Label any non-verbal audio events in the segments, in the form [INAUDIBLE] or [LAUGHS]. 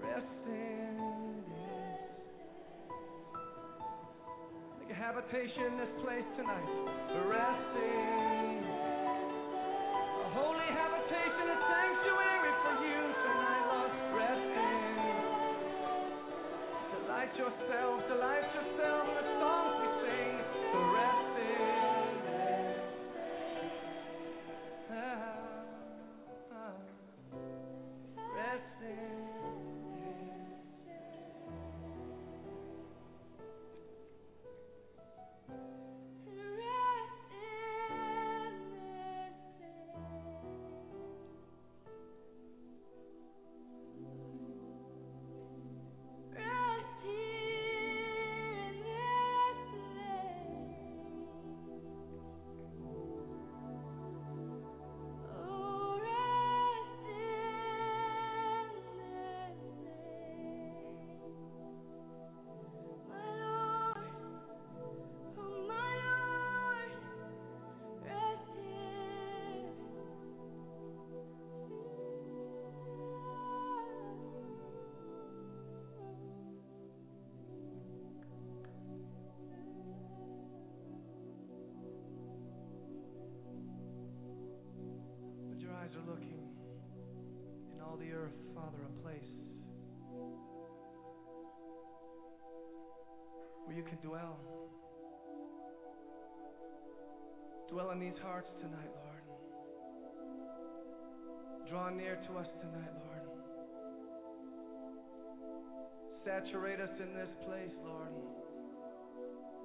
Resting. Make a habitation this place tonight. Resting. A holy habitation, a sanctuary for you tonight, Lord. Resting. Delight yourself, delight yourself where you can dwell. Dwell in these hearts tonight, Lord. Draw near to us tonight, Lord. Saturate us in this place, Lord.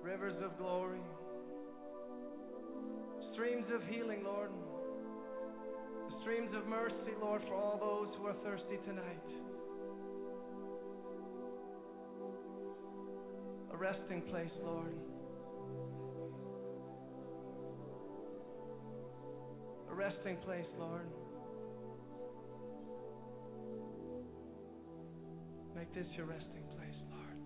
Rivers of glory, streams of healing, Lord streams of mercy, Lord, for all those who are thirsty tonight. Resting place, Lord. A resting place, Lord. Make this your resting place, Lord.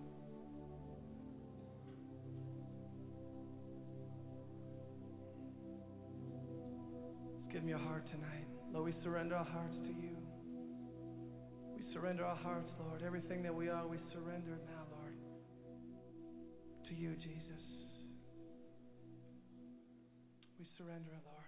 Just give me your heart tonight. Lord, we surrender our hearts to you. We surrender our hearts, Lord. Everything that we are, we surrender now. To you, Jesus. We surrender Lord.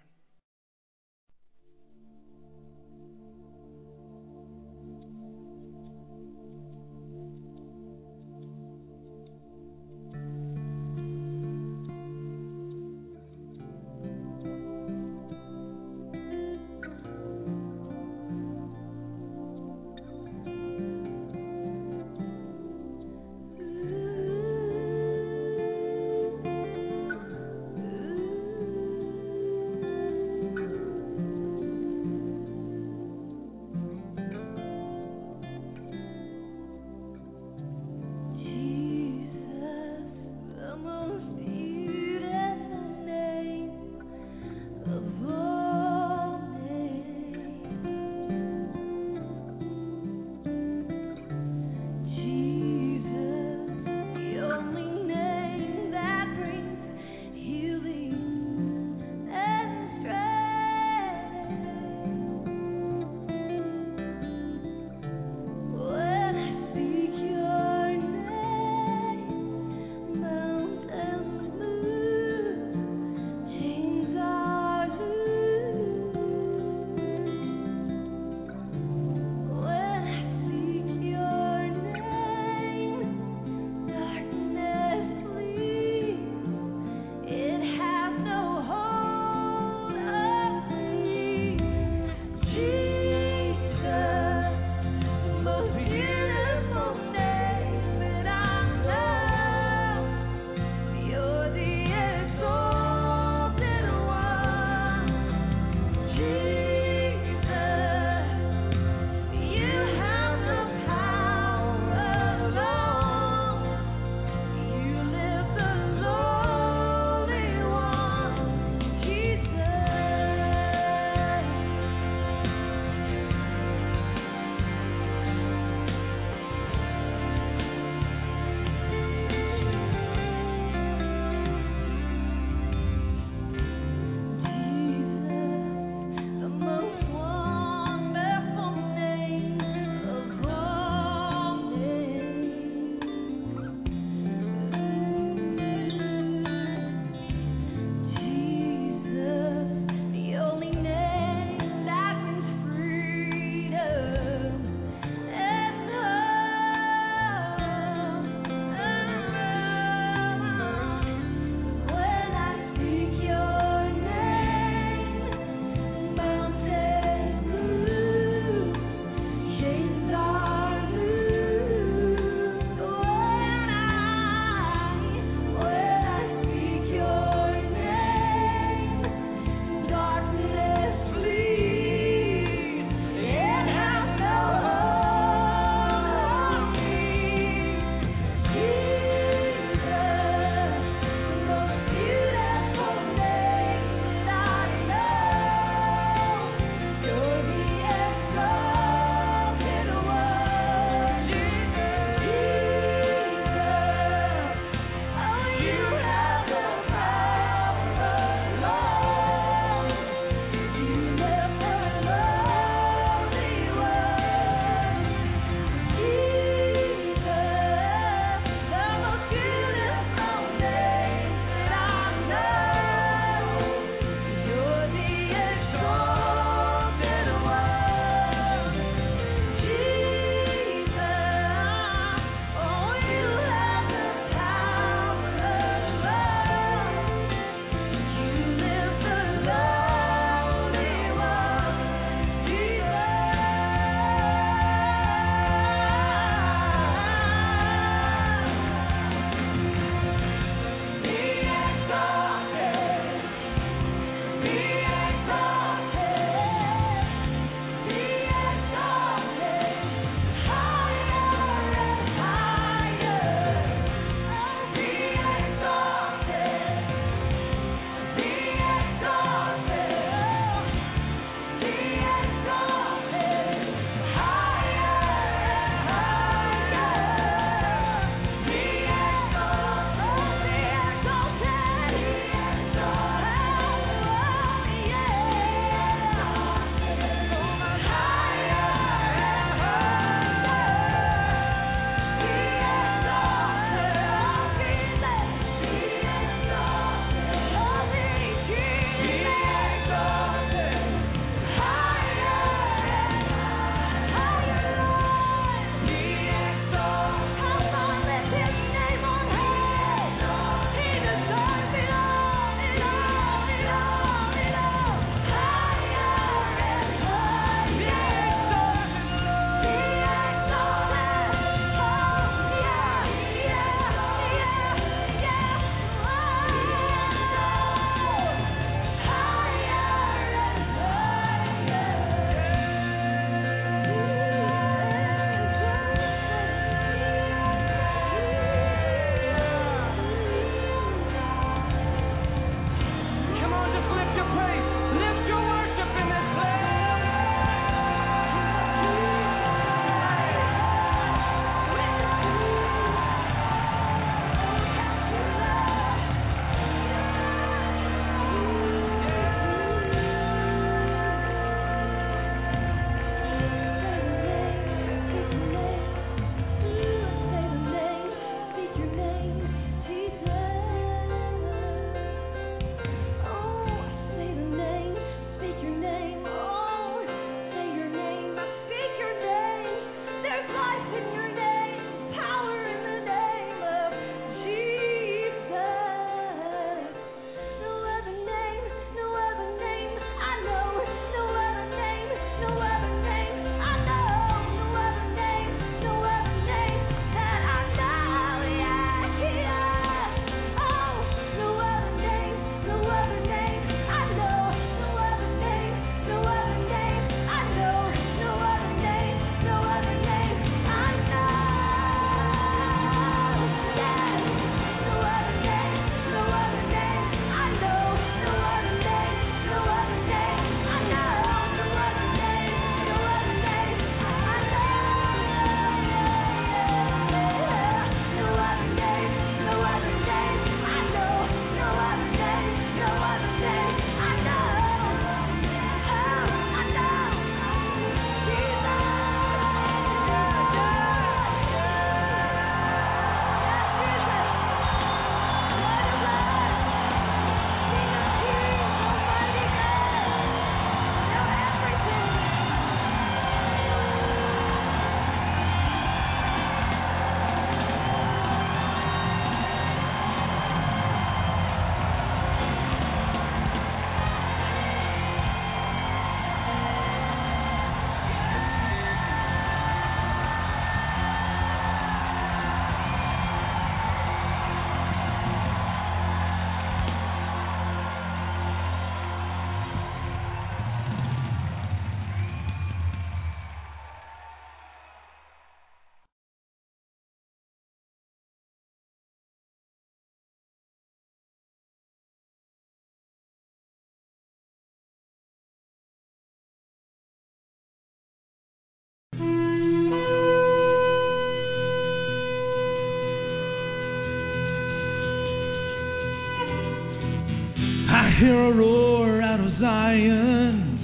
Hear a roar out of Zion.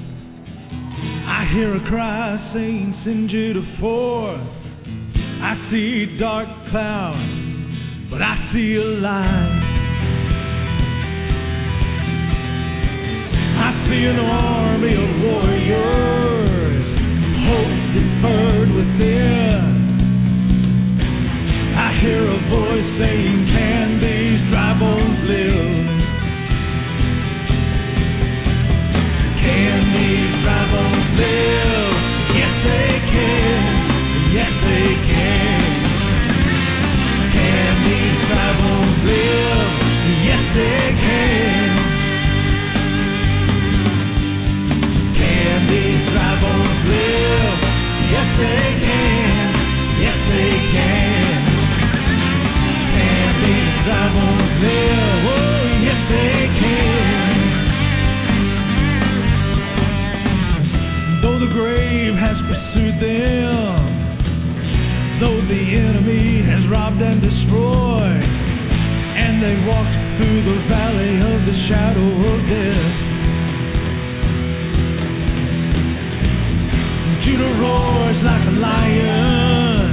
I hear a cry saying, Send Judah forth. I see dark clouds, but I see a light. I see an army of warriors, hope deferred within. I hear a voice saying, Can shadow of death. Judah roars like a lion.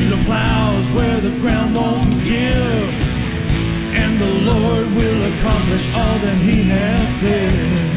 Judah plows where the ground won't give. And the Lord will accomplish all that He has said.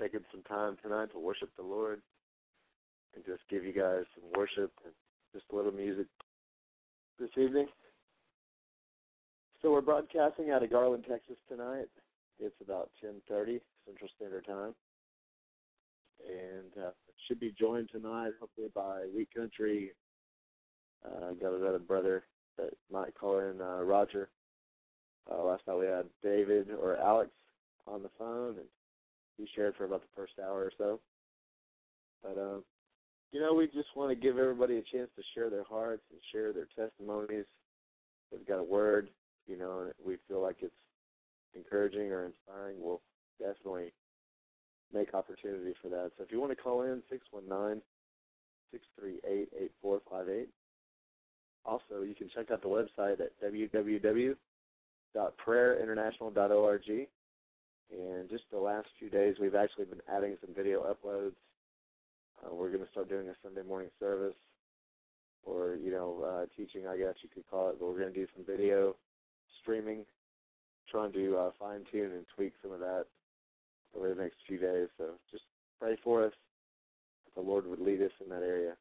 Taking some time tonight to worship the Lord and just give you guys some worship and just a little music this evening. So we're broadcasting out of Garland, Texas tonight. It's about 10:30 Central Standard Time, and uh, should be joined tonight hopefully by Wheat Country. Uh, got another brother that might call in, uh, Roger. Uh, last night we had David or Alex on the phone, and he shared for about the first hour or so. But um, you know, we just want to give everybody a chance to share their hearts and share their testimonies. They've got a word, you know, and we feel like it's encouraging or inspiring. We'll definitely make opportunity for that. So if you want to call in, six one nine six three eight eight four five eight. Also, you can check out the website at www.prayerinternational.org. And just the last few days, we've actually been adding some video uploads. Uh, we're going to start doing a Sunday morning service, or you know, uh, teaching, I guess you could call it. But we're going to do some video streaming, trying to uh, fine tune and tweak some of that over the next few days. So just pray for us that the Lord would lead us in that area.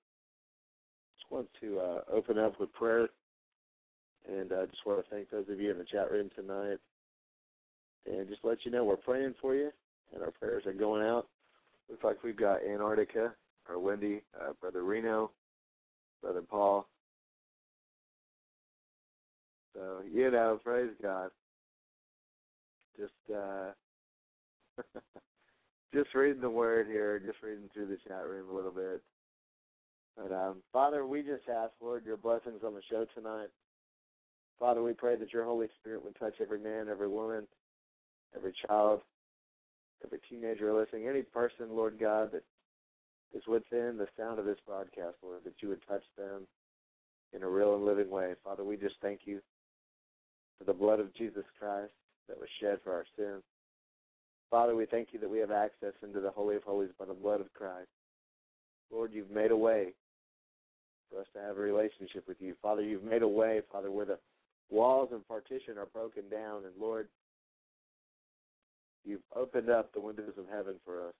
Just want to uh, open up with prayer, and I uh, just want to thank those of you in the chat room tonight, and just let you know we're praying for you, and our prayers are going out. Looks like we've got Antarctica, or Wendy, uh, Brother Reno, Brother Paul. So you know, praise God. Just uh [LAUGHS] just reading the word here, just reading through the chat room a little bit. But um, Father, we just ask, Lord, your blessings on the show tonight. Father, we pray that your Holy Spirit would touch every man, every woman, every child, every teenager listening, any person, Lord God, that is within the sound of this broadcast, Lord, that you would touch them in a real and living way. Father, we just thank you for the blood of Jesus Christ that was shed for our sins. Father, we thank you that we have access into the Holy of Holies by the blood of Christ. Lord, you've made a way for us to have a relationship with you. Father, you've made a way, Father, where the walls and partition are broken down. And Lord, you've opened up the windows of heaven for us.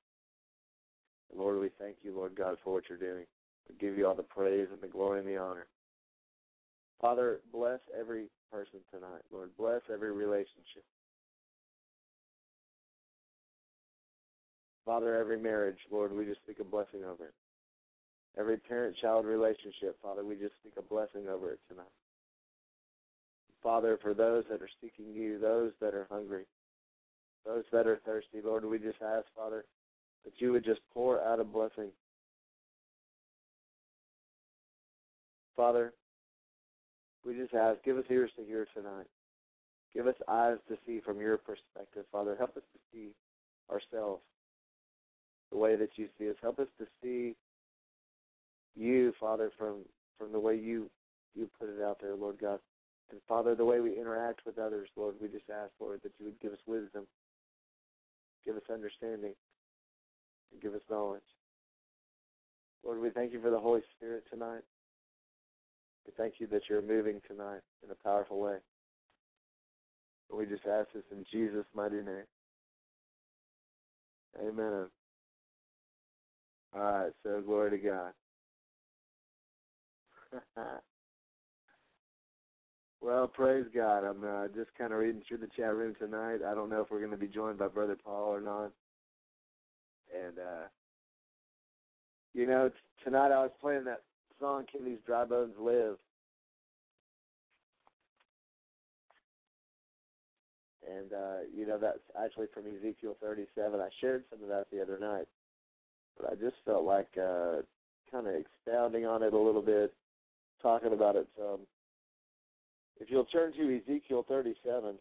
And Lord, we thank you, Lord God, for what you're doing. We give you all the praise and the glory and the honor. Father, bless every person tonight. Lord, bless every relationship. Father, every marriage, Lord, we just speak a blessing over it. Every parent child relationship, Father, we just speak a blessing over it tonight. Father, for those that are seeking you, those that are hungry, those that are thirsty, Lord, we just ask, Father, that you would just pour out a blessing. Father, we just ask, give us ears to hear tonight. Give us eyes to see from your perspective, Father. Help us to see ourselves the way that you see us. Help us to see you, Father, from from the way you you put it out there, Lord God. And Father, the way we interact with others, Lord, we just ask, Lord, that you would give us wisdom, give us understanding, and give us knowledge. Lord, we thank you for the Holy Spirit tonight. We thank you that you're moving tonight in a powerful way. We just ask this in Jesus' mighty name. Amen. All right, so glory to God. [LAUGHS] well, praise God. I'm uh, just kind of reading through the chat room tonight. I don't know if we're going to be joined by Brother Paul or not. And, uh, you know, t- tonight I was playing that song, Can These Dry Bones Live? And, uh, you know, that's actually from Ezekiel 37. I shared some of that the other night but I just felt like uh, kind of expounding on it a little bit, talking about it some. If you'll turn to Ezekiel 37,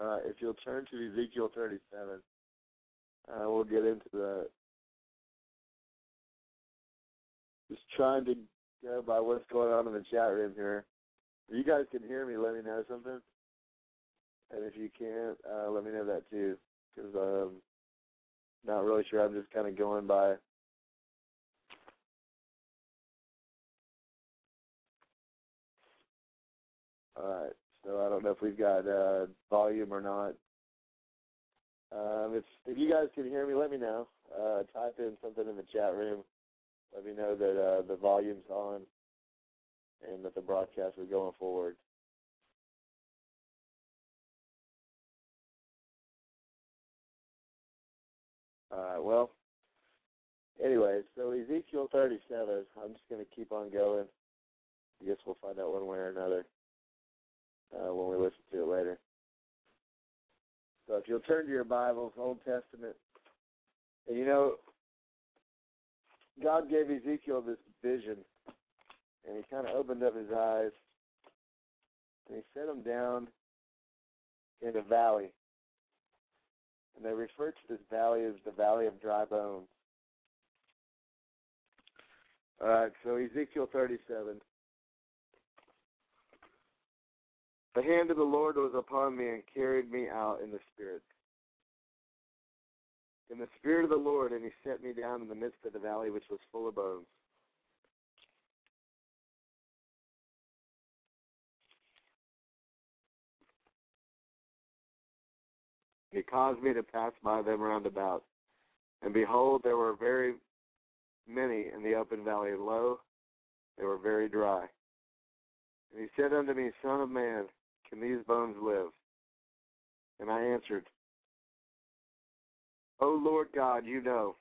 uh, if you'll turn to Ezekiel 37, uh, we'll get into the just trying to go by what's going on in the chat room here. If you guys can hear me, let me know something. And if you can't, uh, let me know that too, because I'm not really sure. I'm just kind of going by. All right. So I don't know if we've got uh, volume or not. Um, if if you guys can hear me, let me know. Uh, type in something in the chat room. Let me know that uh, the volume's on and that the broadcast is going forward. All right. Well, anyway, so Ezekiel 37. I'm just going to keep on going. I guess we'll find out one way or another uh, when we listen to it later. So if you'll turn to your Bibles, Old Testament, and you know, God gave Ezekiel this vision, and He kind of opened up his eyes, and He set him down in a valley. And they refer to this valley as the valley of dry bones. All right, so Ezekiel 37. The hand of the Lord was upon me and carried me out in the Spirit. In the Spirit of the Lord, and he set me down in the midst of the valley which was full of bones. He caused me to pass by them round about. And behold, there were very many in the open valley, lo, they were very dry. And he said unto me, Son of man, can these bones live? And I answered, O Lord God, you know.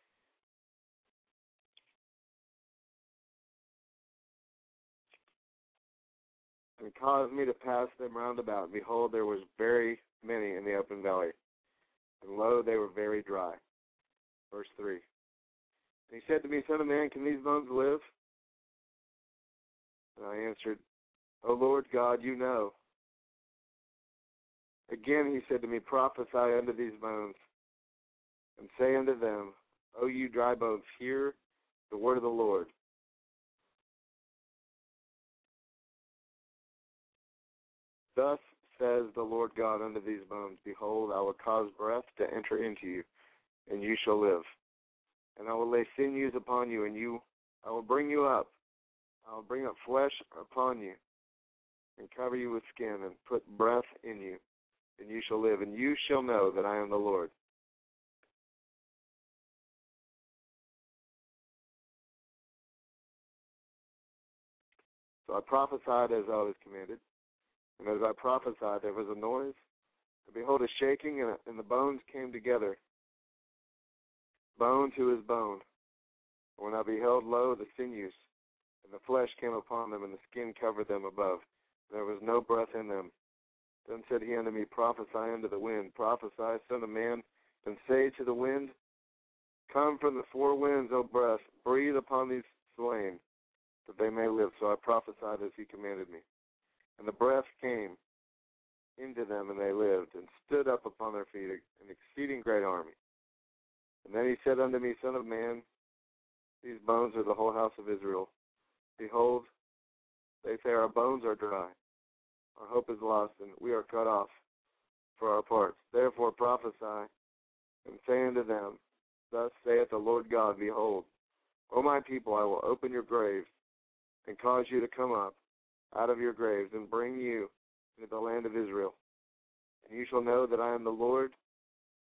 And caused me to pass them round about. Behold, there was very many in the open valley. And lo, they were very dry. Verse 3. And he said to me, Son of man, can these bones live? And I answered, O Lord God, you know. Again he said to me, Prophesy unto these bones, and say unto them, O you dry bones, hear the word of the Lord. Thus says the Lord God unto these bones, Behold, I will cause breath to enter into you, and you shall live. And I will lay sinews upon you, and you I will bring you up. I will bring up flesh upon you, and cover you with skin, and put breath in you, and you shall live, and you shall know that I am the Lord. So I prophesied as I was commanded. And as I prophesied, there was a noise, and behold, a shaking, and, and the bones came together, bone to his bone. And when I beheld, lo, the sinews, and the flesh came upon them, and the skin covered them above. There was no breath in them. Then said he unto me, Prophesy unto the wind, prophesy, son of man, and say to the wind, Come from the four winds, O breath, breathe upon these slain, that they may live. So I prophesied as he commanded me. And the breath came into them, and they lived, and stood up upon their feet, an exceeding great army. And then he said unto me, Son of man, these bones are the whole house of Israel. Behold, they say, Our bones are dry, our hope is lost, and we are cut off for our parts. Therefore prophesy, and say unto them, Thus saith the Lord God, Behold, O my people, I will open your graves, and cause you to come up out of your graves, and bring you into the land of Israel. And you shall know that I am the Lord.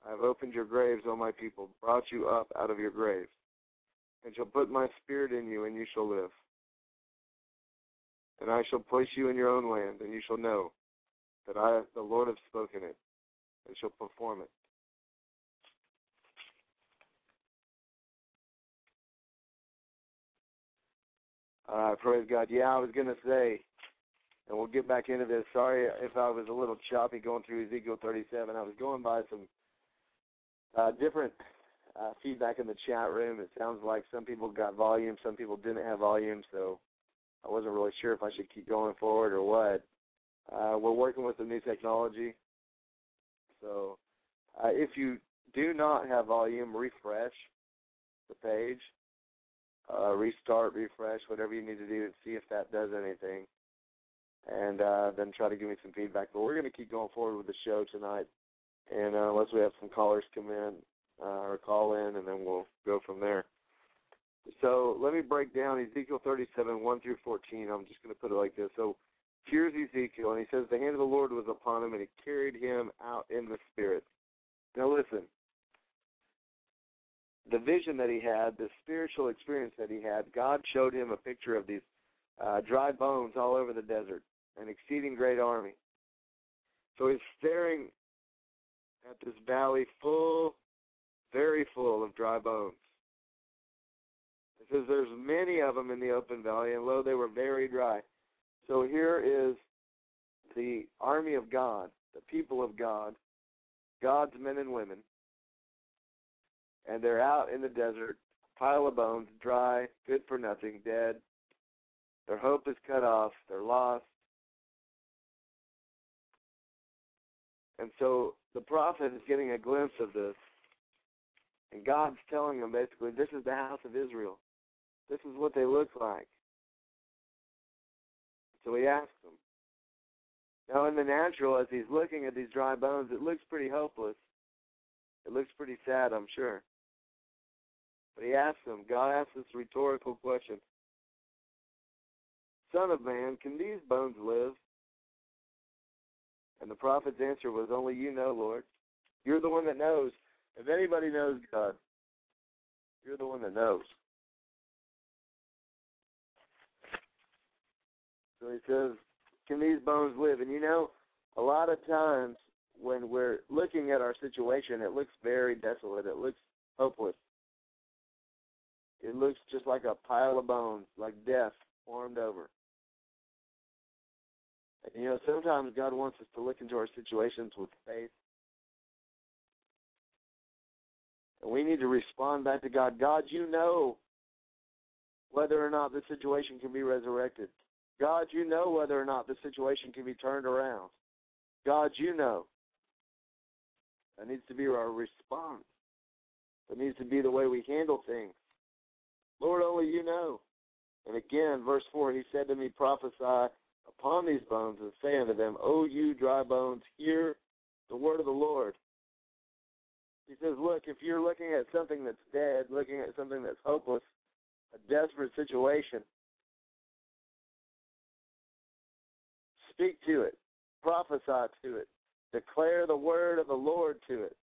I have opened your graves, O my people, brought you up out of your graves, and shall put my spirit in you, and you shall live. And I shall place you in your own land, and you shall know that I, the Lord, have spoken it, and shall perform it. Right, praise God. Yeah, I was going to say, and we'll get back into this. Sorry if I was a little choppy going through Ezekiel 37. I was going by some uh, different uh, feedback in the chat room. It sounds like some people got volume, some people didn't have volume, so I wasn't really sure if I should keep going forward or what. Uh, we're working with some new technology, so uh, if you do not have volume, refresh the page, uh, restart, refresh, whatever you need to do to see if that does anything, and uh, then try to give me some feedback. But we're going to keep going forward with the show tonight, and uh, unless we have some callers come in uh, or call in, and then we'll go from there. So let me break down Ezekiel 37, 1 through 14. I'm just going to put it like this. So here's Ezekiel, and he says, The hand of the Lord was upon him, and he carried him out in the Spirit. Now listen, the vision that he had, the spiritual experience that he had, God showed him a picture of these uh, dry bones all over the desert, an exceeding great army. So he's staring at this valley full, very full of dry bones. Says there's many of them in the open valley, and lo, they were very dry. So here is the army of God, the people of God, God's men and women, and they're out in the desert, pile of bones, dry, good for nothing, dead. Their hope is cut off. They're lost. And so the prophet is getting a glimpse of this. And God's telling him basically, this is the house of Israel. This is what they look like. So he asks them. Now, in the natural, as he's looking at these dry bones, it looks pretty hopeless. It looks pretty sad, I'm sure. But he asks them, God asks this rhetorical question Son of man, can these bones live? And the prophet's answer was, Only you know, Lord. You're the one that knows. If anybody knows God, you're the one that knows. So he says, Can these bones live? And you know, a lot of times when we're looking at our situation, it looks very desolate. It looks hopeless. It looks just like a pile of bones, like death formed over. And you know, sometimes God wants us to look into our situations with faith. And we need to respond back to God. God, you know whether or not the situation can be resurrected. God, you know whether or not the situation can be turned around. God, you know. That needs to be our response. That needs to be the way we handle things. Lord, only you know. And again, verse 4, he said to me, Prophesy upon these bones and say unto them, O you dry bones, hear the word of the Lord. He says, Look, if you're looking at something that's dead, looking at something that's hopeless, a desperate situation, speak to it, prophesy to it, declare the word of the Lord to it.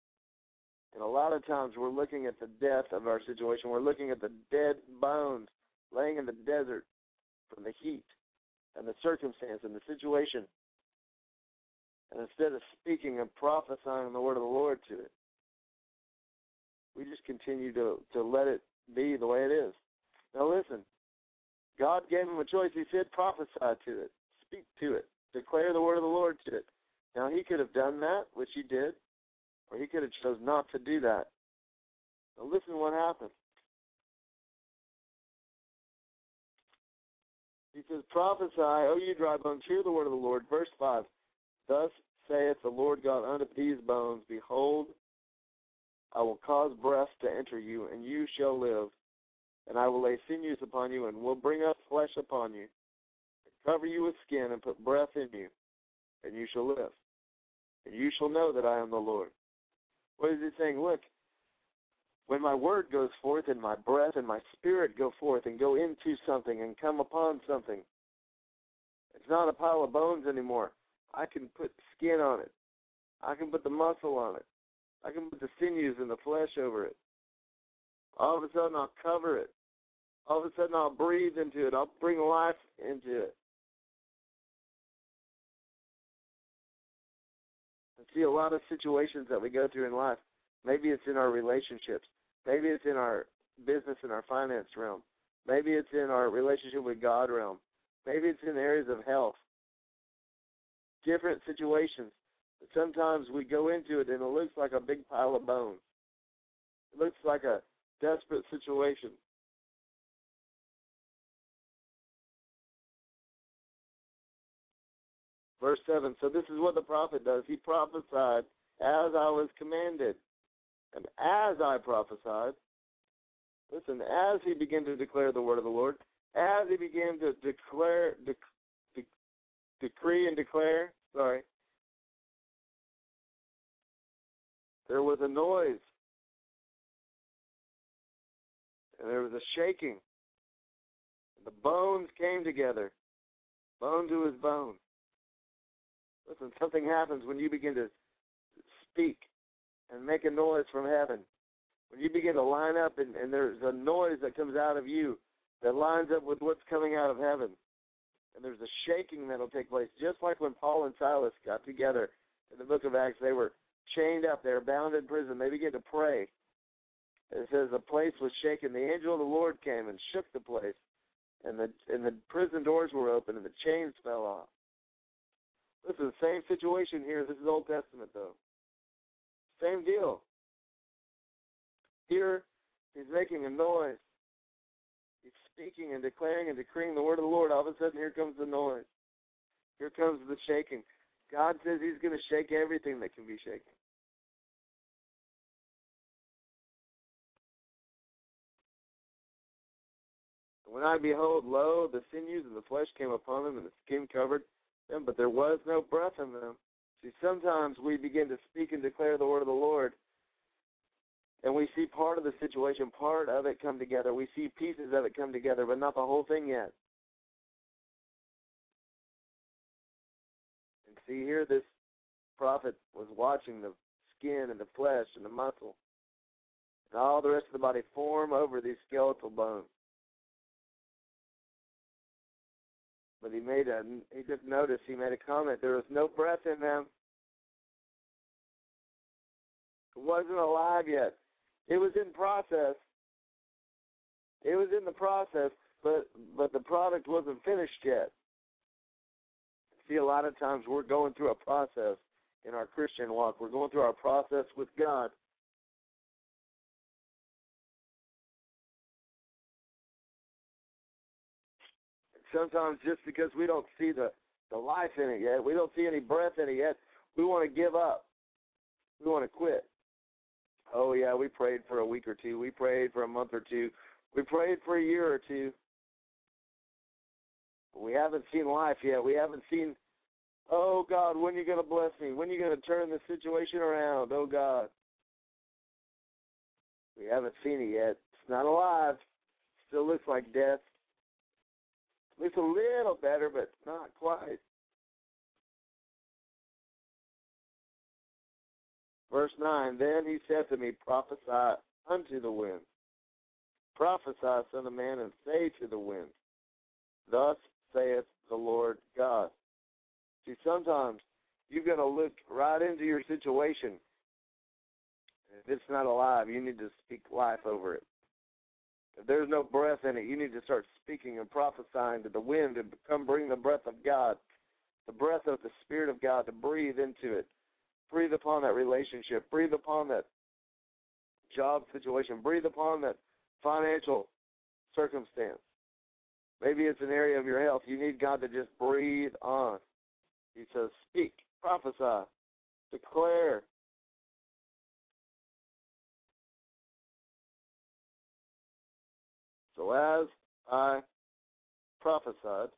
And a lot of times we're looking at the death of our situation. We're looking at the dead bones laying in the desert from the heat and the circumstance and the situation. And instead of speaking and prophesying the word of the Lord to it, we just continue to, to let it be the way it is. Now listen, God gave him a choice. He said, prophesy to it, speak to it, declare the word of the Lord to it. Now he could have done that, which he did, or he could have chose not to do that. Now listen what happened. He says, Prophesy, O you dry bones, hear the word of the Lord. Verse 5 Thus saith the Lord God unto these bones, Behold, I will cause breath to enter you, and you shall live. And I will lay sinews upon you, and will bring up flesh upon you, cover you with skin, and put breath in you, and you shall live. And you shall know that I am the Lord. What is he saying? Look, when my word goes forth and my breath and my spirit go forth and go into something and come upon something, it's not a pile of bones anymore. I can put skin on it. I can put the muscle on it. I can put the sinews and the flesh over it. All of a sudden, I'll cover it. All of a sudden, I'll breathe into it. I'll bring life into it. See a lot of situations that we go through in life. Maybe it's in our relationships. Maybe it's in our business and our finance realm. Maybe it's in our relationship with God realm. Maybe it's in areas of health. Different situations. Sometimes we go into it and it looks like a big pile of bones. It looks like a desperate situation. Verse 7 So this is what the prophet does. He prophesied as I was commanded. And as I prophesied, listen, as he began to declare the word of the Lord, as he began to declare, dec, dec, decree and declare, sorry, there was a noise. And there was a shaking. The bones came together, bone to his bone. Listen, something happens when you begin to speak and make a noise from heaven. When you begin to line up and, and there's a noise that comes out of you that lines up with what's coming out of heaven. And there's a shaking that'll take place. Just like when Paul and Silas got together in the book of Acts, they were chained up, they were bound in prison. They began to pray. It says the place was shaken. The angel of the Lord came and shook the place. And the and the prison doors were open and the chains fell off. This is the same situation here. This is Old Testament though. Same deal. Here, he's making a noise. He's speaking and declaring and decreeing the word of the Lord. All of a sudden, here comes the noise. Here comes the shaking. God says He's going to shake everything that can be shaken. When I behold, lo, the sinews and the flesh came upon them, and the skin covered them, but there was no breath in them. See, sometimes we begin to speak and declare the word of the Lord, and we see part of the situation, part of it come together. We see pieces of it come together, but not the whole thing yet. And see, here this prophet was watching the skin and the flesh and the muscle and all the rest of the body form over these skeletal bones. But he made a he took notice, he made a comment, there was no breath in them. It wasn't alive yet. It was in process. It was in the process, but but the product wasn't finished yet. See, a lot of times we're going through a process in our Christian walk. We're going through our process with God. Sometimes just because we don't see the, the life in it yet, we don't see any breath in it yet, we want to give up. We want to quit. Oh yeah, we prayed for a week or two. We prayed for a month or two. We prayed for a year or two. But we haven't seen life yet. We haven't seen Oh God, when are you gonna bless me? When are you gonna turn the situation around? Oh God. We haven't seen it yet. It's not alive. Still looks like death. Looks a little better, but not quite. Verse 9 Then he said to me, Prophesy unto the wind. Prophesy, son of man, and say to the wind, Thus saith the Lord God. See, sometimes you've got to look right into your situation. If it's not alive, you need to speak life over it. If there's no breath in it, you need to start speaking and prophesying to the wind and come bring the breath of God, the breath of the Spirit of God to breathe into it. Breathe upon that relationship. Breathe upon that job situation. Breathe upon that financial circumstance. Maybe it's an area of your health. You need God to just breathe on. He says, speak, prophesy, declare. So as I prophesied,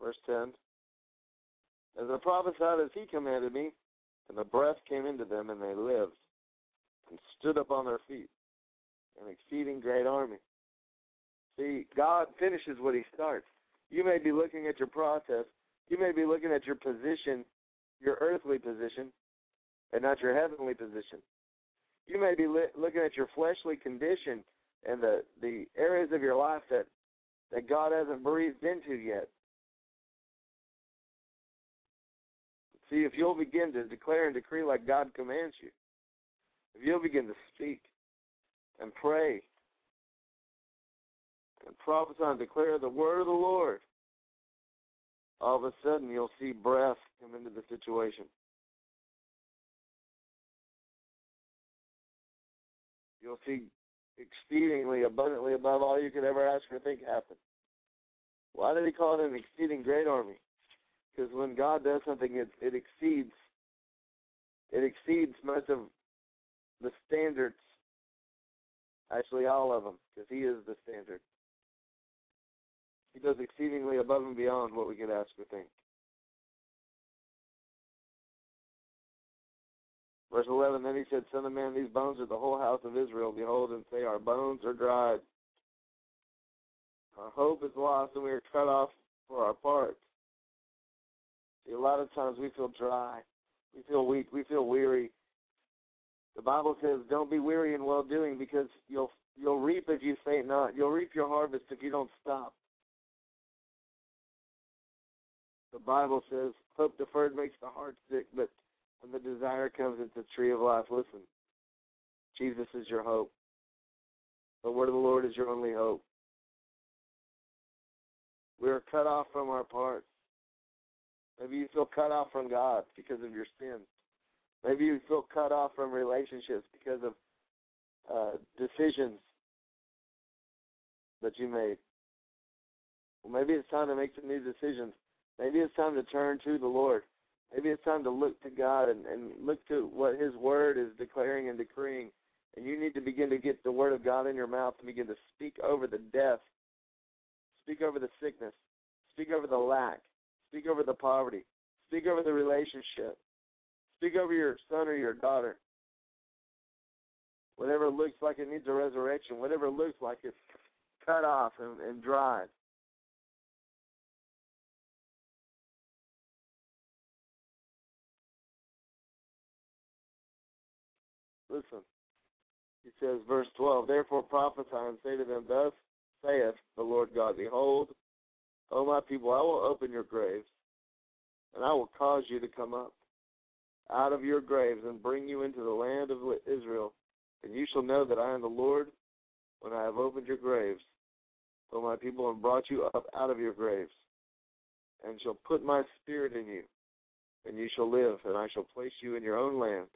verse 10, as I prophesied as he commanded me, and the breath came into them, and they lived, and stood up on their feet, an exceeding great army. See, God finishes what he starts. You may be looking at your process. You may be looking at your position, your earthly position, and not your heavenly position. You may be li- looking at your fleshly condition and the the areas of your life that that God hasn't breathed into yet. See, if you'll begin to declare and decree like God commands you, if you'll begin to speak and pray and prophesy and declare the word of the Lord, all of a sudden you'll see breath come into the situation. You'll see exceedingly abundantly above all you could ever ask or think happen. Why did he call it an exceeding great army? Because when God does something, it, it exceeds it exceeds most of the standards. Actually, all of them, because He is the standard. He does exceedingly above and beyond what we could ask or think. Verse 11, then he said, Son of man, these bones are the whole house of Israel. Behold, and say, Our bones are dried. Our hope is lost, and we are cut off for our parts. See, a lot of times we feel dry. We feel weak. We feel weary. The Bible says, "Don't be weary in well doing, because you'll you'll reap if you faint not. You'll reap your harvest if you don't stop." The Bible says, "Hope deferred makes the heart sick, but when the desire comes, it's the tree of life." Listen, Jesus is your hope. The word of the Lord is your only hope. We are cut off from our parts. Maybe you feel cut off from God because of your sins. Maybe you feel cut off from relationships because of uh, decisions that you made. Well, maybe it's time to make some new decisions. Maybe it's time to turn to the Lord. Maybe it's time to look to God and, and look to what His Word is declaring and decreeing. And you need to begin to get the Word of God in your mouth and begin to speak over the death, speak over the sickness, speak over the lack, speak over the poverty, speak over the relationship, speak over your son or your daughter. Whatever looks like it needs a resurrection, whatever looks like it's cut off and, and dried. Listen. He says, verse 12, Therefore prophesy and say to them, Thus saith the Lord God, Behold, O my people, I will open your graves, and I will cause you to come up out of your graves and bring you into the land of Israel, and you shall know that I am the Lord when I have opened your graves, O my people, and brought you up out of your graves, and shall put my spirit in you, and you shall live, and I shall place you in your own land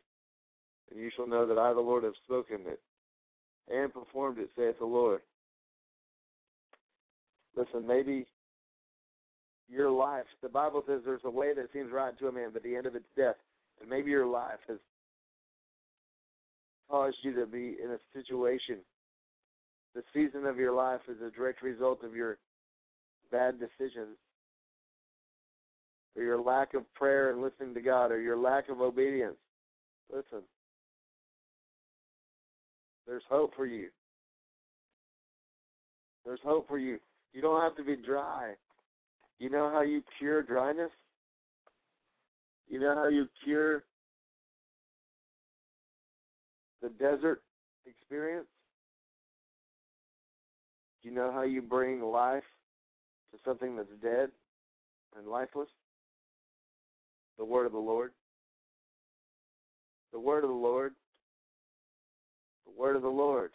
and you shall know that I, the Lord, have spoken it and performed it, saith the Lord. Listen, maybe your life, the Bible says there's a way that seems right to a man, but the end of it's death. And maybe your life has caused you to be in a situation. The season of your life is a direct result of your bad decisions, or your lack of prayer and listening to God, or your lack of obedience. Listen, there's hope for you. There's hope for you. You don't have to be dry. You know how you cure dryness? You know how you cure the desert experience? You know how you bring life to something that's dead and lifeless? The word of the Lord. The word of the Lord word of the Lord.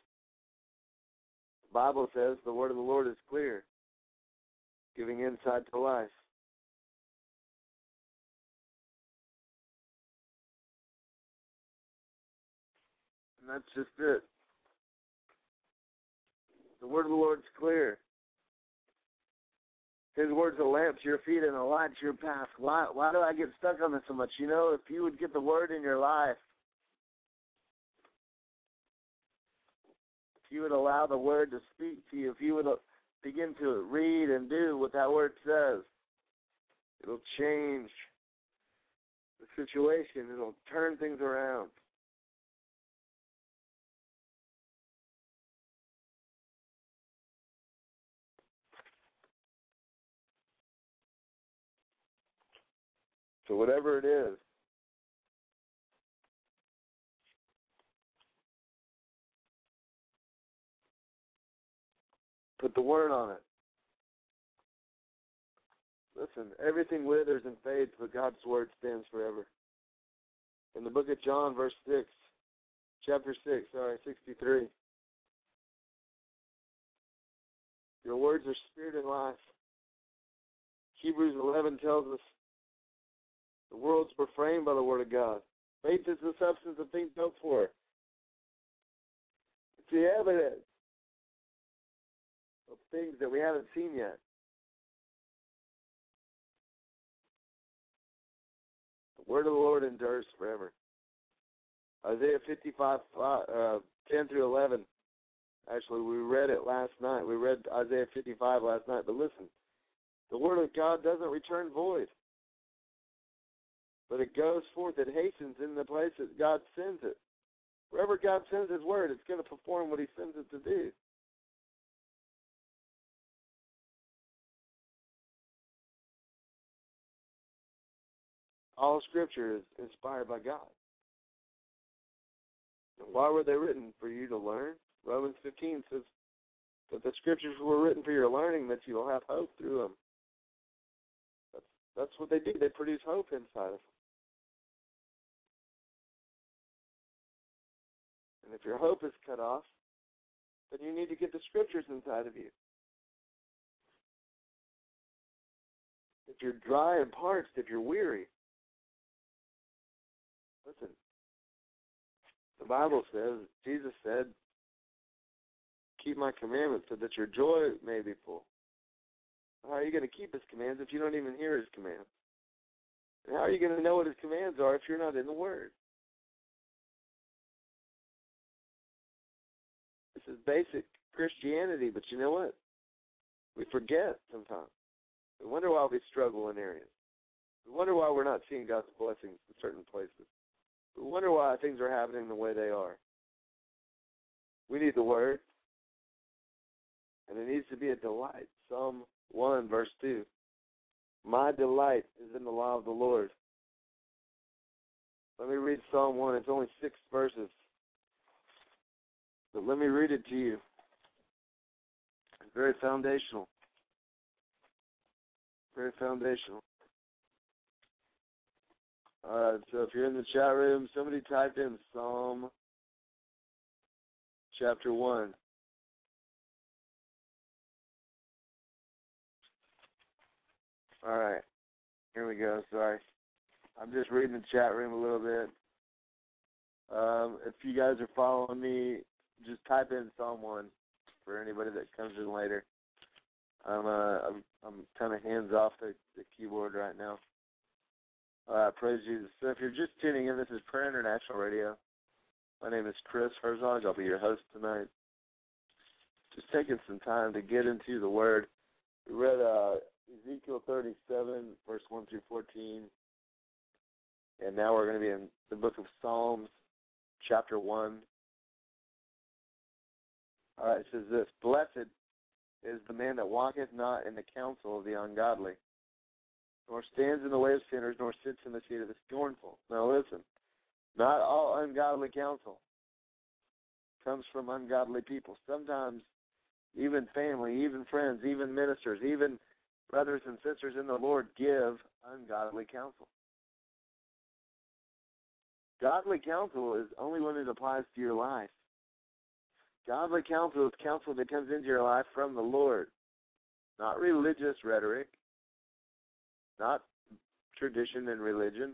The Bible says the word of the Lord is clear, giving insight to life. And that's just it. The word of the Lord's clear. His words a lamp to your feet and a light to your path. Why why do I get stuck on this so much? You know, if you would get the word in your life, you would allow the word to speak to you, if you would uh, begin to read and do what that word says, it'll change the situation. It'll turn things around. So whatever it is, put the word on it. Listen, everything withers and fades, but God's word stands forever. In the book of John, verse 6, chapter 6, sorry, 63. Your words are spirit and life. Hebrews 11 tells us the worlds were framed by the word of God. Faith is the substance of things hoped for. It's the evidence of things that we haven't seen yet. The word of the Lord endures forever. Isaiah 55, uh, 10 through 11. Actually, we read it last night. We read Isaiah 55 last night. But listen, the word of God doesn't return void, but it goes forth. It hastens in the place that God sends it. Wherever God sends His word, it's going to perform what He sends it to do. All Scripture is inspired by God. Why were they written? For you to learn. Romans 15 says that the Scriptures were written for your learning, that you will have hope through them. That's, that's what they do. They produce hope inside of us. And if your hope is cut off, then you need to get the Scriptures inside of you. If you're dry and parched, if you're weary, Listen, the Bible says, Jesus said, keep my commandments so that your joy may be full. how are you going to keep his commands if you don't even hear his commands? And how are you going to know what his commands are if you're not in the Word? This is basic Christianity, but you know what? We forget sometimes. We wonder why we struggle in areas. We wonder why we're not seeing God's blessings in certain places. Wonder why things are happening the way they are. We need the Word, and it needs to be a delight. Psalm 1, verse 2. My delight is in the law of the Lord. Let me read Psalm 1. It's only six verses. But let me read it to you. It's very foundational. Very foundational. All right, so if you're in the chat room, somebody typed in Psalm chapter 1. All right, here we go. Sorry. I'm just reading the chat room a little bit. Um, if you guys are following me, just type in Psalm 1 for anybody that comes in later. I'm uh I'm I'm kind of hands off the, the keyboard right now. Uh, praise Jesus. So if you're just tuning in, this is Prayer International Radio. My name is Chris Herzog. I'll be your host tonight. Just taking some time to get into the Word. We read uh, Ezekiel 37, verse 1 through 14. And now we're going to be in the book of Psalms, chapter 1. All right, it says this Blessed is the man that walketh not in the counsel of the ungodly, nor stands in the way of sinners, nor sits in the seat of the scornful. Now listen, not all ungodly counsel comes from ungodly people. Sometimes even family, even friends, even ministers, even brothers and sisters in the Lord give ungodly counsel. Godly counsel is only when it applies to your life. Godly counsel is counsel that comes into your life from the Lord, not religious rhetoric, not tradition and religion.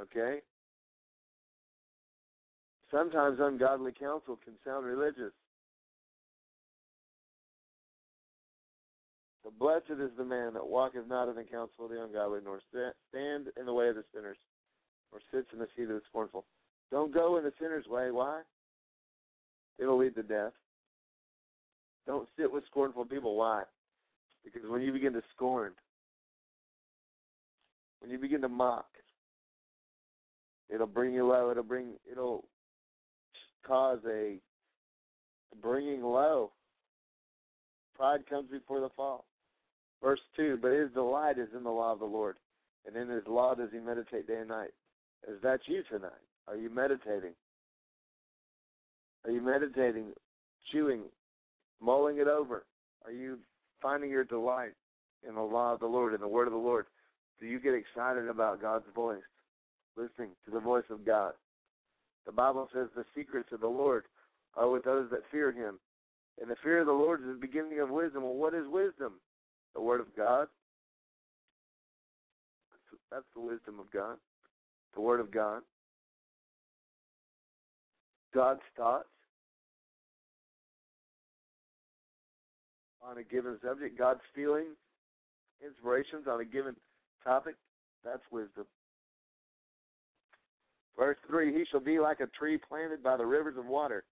Okay? Sometimes ungodly counsel can sound religious. But blessed is the man that walketh not in the counsel of the ungodly, nor sta- stand in the way of the sinners, nor sits in the seat of the scornful. Don't go in the sinner's way. Why? It'll lead to death. Don't sit with scornful people. Why? Because when you begin to scorn, when you begin to mock, it'll bring you low. It'll bring. It'll cause a bringing low. Pride comes before the fall. Verse two. But his delight is in the law of the Lord, and in his law does he meditate day and night. Is that you tonight? Are you meditating? Are you meditating, chewing, mulling it over? Are you finding your delight in the law of the Lord, in the word of the Lord? Do you get excited about God's voice, listening to the voice of God? The Bible says the secrets of the Lord are with those that fear Him. And the fear of the Lord is the beginning of wisdom. Well, what is wisdom? The Word of God. That's the wisdom of God. The Word of God. God's thoughts on a given subject, God's feelings, inspirations on a given topic, that's wisdom. Verse 3 He shall be like a tree planted by the rivers of water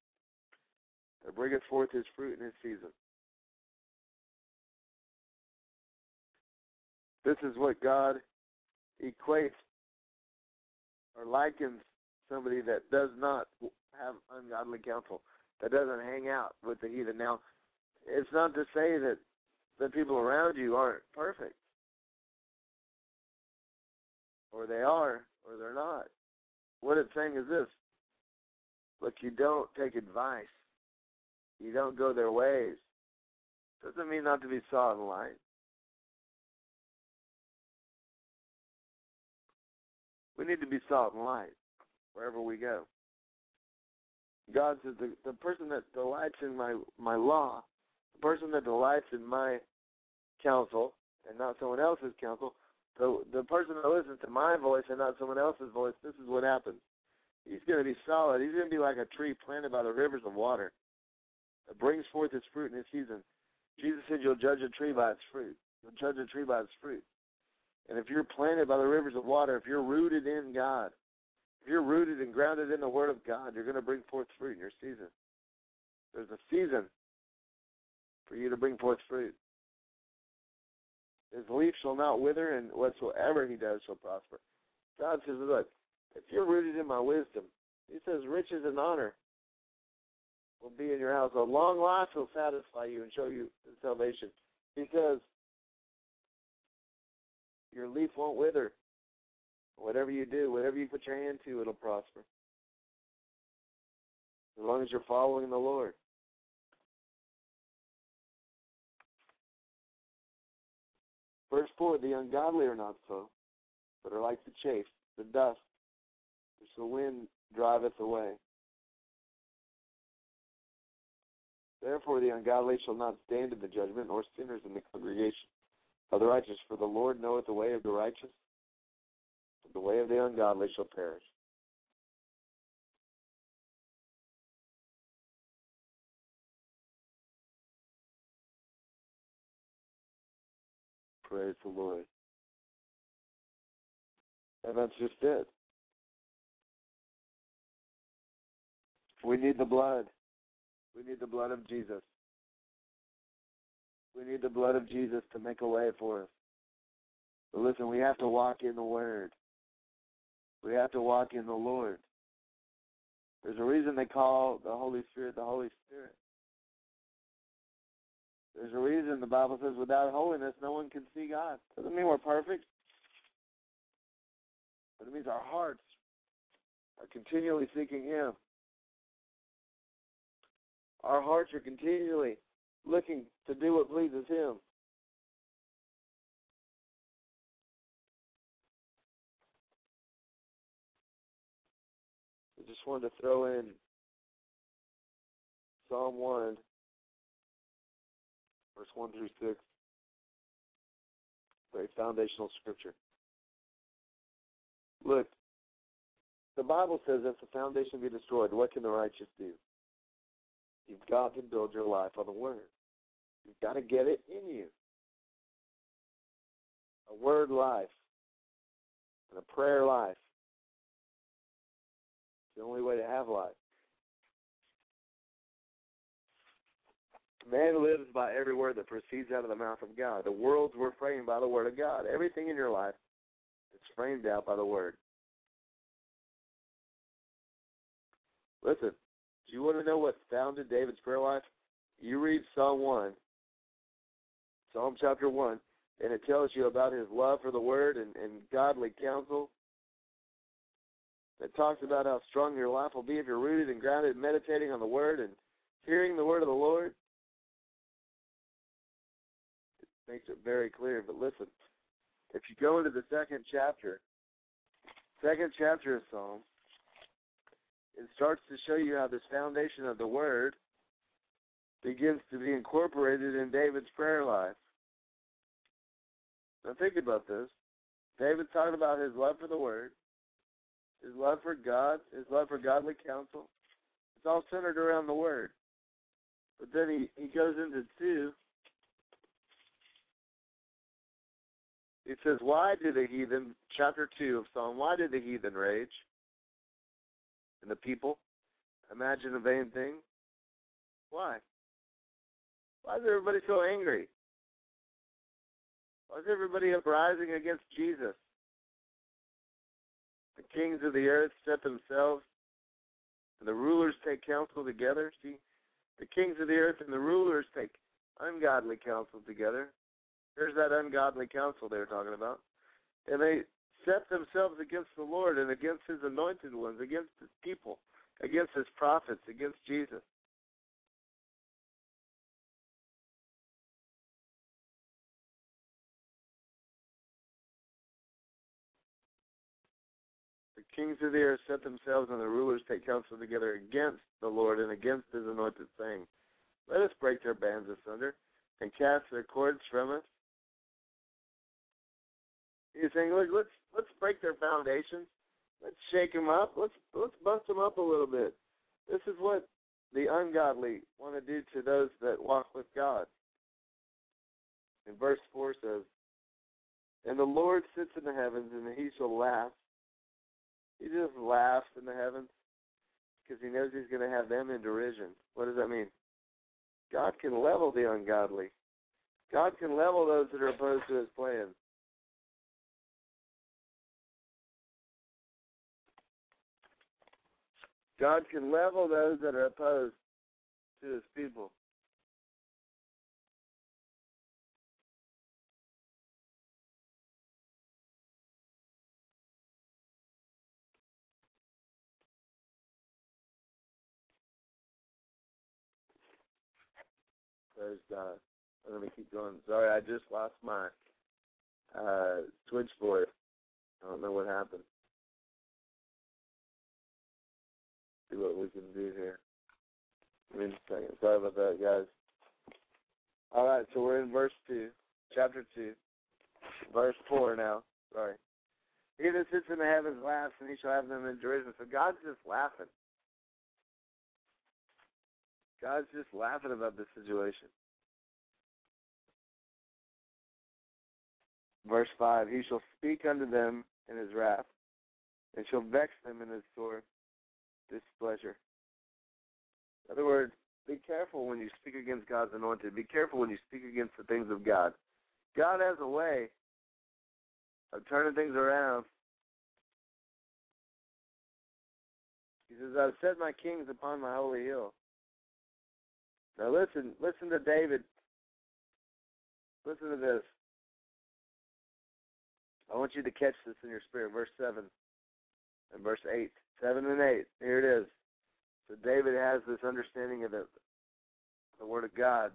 that bringeth forth his fruit in his season. This is what God equates or likens somebody that does not have ungodly counsel, that doesn't hang out with the heathen. Now, it's not to say that the people around you aren't perfect, or they are, or they're not. What it's saying is this look, you don't take advice, you don't go their ways. Doesn't mean not to be salt and light. We need to be salt and light wherever we go. God says the, the person that delights in my my law, the person that delights in my counsel and not someone else's counsel, the the person that listens to my voice and not someone else's voice, this is what happens. He's going to be solid. He's going to be like a tree planted by the rivers of water that brings forth its fruit in its season. Jesus said you'll judge a tree by its fruit. You'll judge a tree by its fruit. And if you're planted by the rivers of water, if you're rooted in God, if you're rooted and grounded in the Word of God, you're going to bring forth fruit in your season. There's a season for you to bring forth fruit. His leaf shall not wither, and whatsoever he does shall prosper. God says, look, if you're rooted in my wisdom, he says riches and honor will be in your house. A long life will satisfy you and show you salvation. He says, your leaf won't wither. Whatever you do, whatever you put your hand to, it'll prosper. As long as you're following the Lord. Verse 4 The ungodly are not so, but are like the chaff, the dust, which the wind driveth away. Therefore the ungodly shall not stand in the judgment, nor sinners in the congregation of the righteous. For the Lord knoweth the way of the righteous, but the way of the ungodly shall perish. Praise the Lord. And that's just it. We need the blood. We need the blood of Jesus. We need the blood of Jesus to make a way for us. But listen, we have to walk in the Word. We have to walk in the Lord. There's a reason they call the Holy Spirit the Holy Spirit. There's a reason the Bible says without holiness no one can see God. Doesn't mean we're perfect. But it means our hearts are continually seeking Him. Our hearts are continually looking to do what pleases Him. I just wanted to throw in Psalm 1, verse 1 through 6. Very foundational scripture. Look, the Bible says if the foundation be destroyed, what can the righteous do? You've got to build your life on the Word. You've got to get it in you. A word life and a prayer life. The only way to have life. Man lives by every word that proceeds out of the mouth of God. The worlds were framed by the Word of God. Everything in your life is framed out by the Word. Listen, do you want to know what founded David's prayer life? You read Psalm 1, Psalm chapter 1, and it tells you about his love for the Word and, and godly counsel. It talks about how strong your life will be if you're rooted and grounded, in meditating on the Word and hearing the Word of the Lord. Makes it very clear. But listen, if you go into the second chapter, second chapter of Psalm, it starts to show you how this foundation of the Word begins to be incorporated in David's prayer life. Now think about this. David's talking about his love for the Word, his love for God, his love for godly counsel. It's all centered around the Word. But then he, he goes into two. He says, Why did the heathen, chapter 2 of Psalm, why did the heathen rage? and the people imagine a vain thing? Why? Why is everybody so angry? Why is everybody uprising against Jesus? The kings of the earth set themselves, and the rulers take counsel together. See, the kings of the earth and the rulers take ungodly counsel together. There's that ungodly counsel they were talking about. And they set themselves against the Lord and against his anointed ones, against his people, against his prophets, against Jesus. The kings of the earth set themselves and the rulers take counsel together against the Lord and against his anointed, saying, Let us break their bands asunder and cast their cords from us. He's saying, look, let's let's break their foundations. Let's shake them up. Let's let's bust them up a little bit. This is what the ungodly want to do to those that walk with God. And verse 4 says, And the Lord sits in the heavens, and he shall laugh. He just laughs in the heavens because he knows he's going to have them in derision. What does that mean? God can level the ungodly. God can level those that are opposed to his plan. God can level those that are opposed to his people. Praise God. Let me keep going. Sorry, I just lost my uh, switchboard. I don't know what happened. See what we can do here. Me a second. Sorry about that, guys. All right, so we're in verse 2, chapter 2, verse 4 now. Sorry. He that sits in the heavens laughs, and he shall have them in derision. So God's just laughing. God's just laughing about this situation. Verse 5 He shall speak unto them in his wrath, and shall vex them in his sore displeasure. In other words, be careful when you speak against God's anointed. Be careful when you speak against the things of God. God has a way of turning things around. He says, I've set my kings upon my holy hill. Now listen, listen to David. Listen to this. I want you to catch this in your spirit. Verse 7 and verse 8. 7 and 8. Here it is. So David has this understanding of the, the Word of God,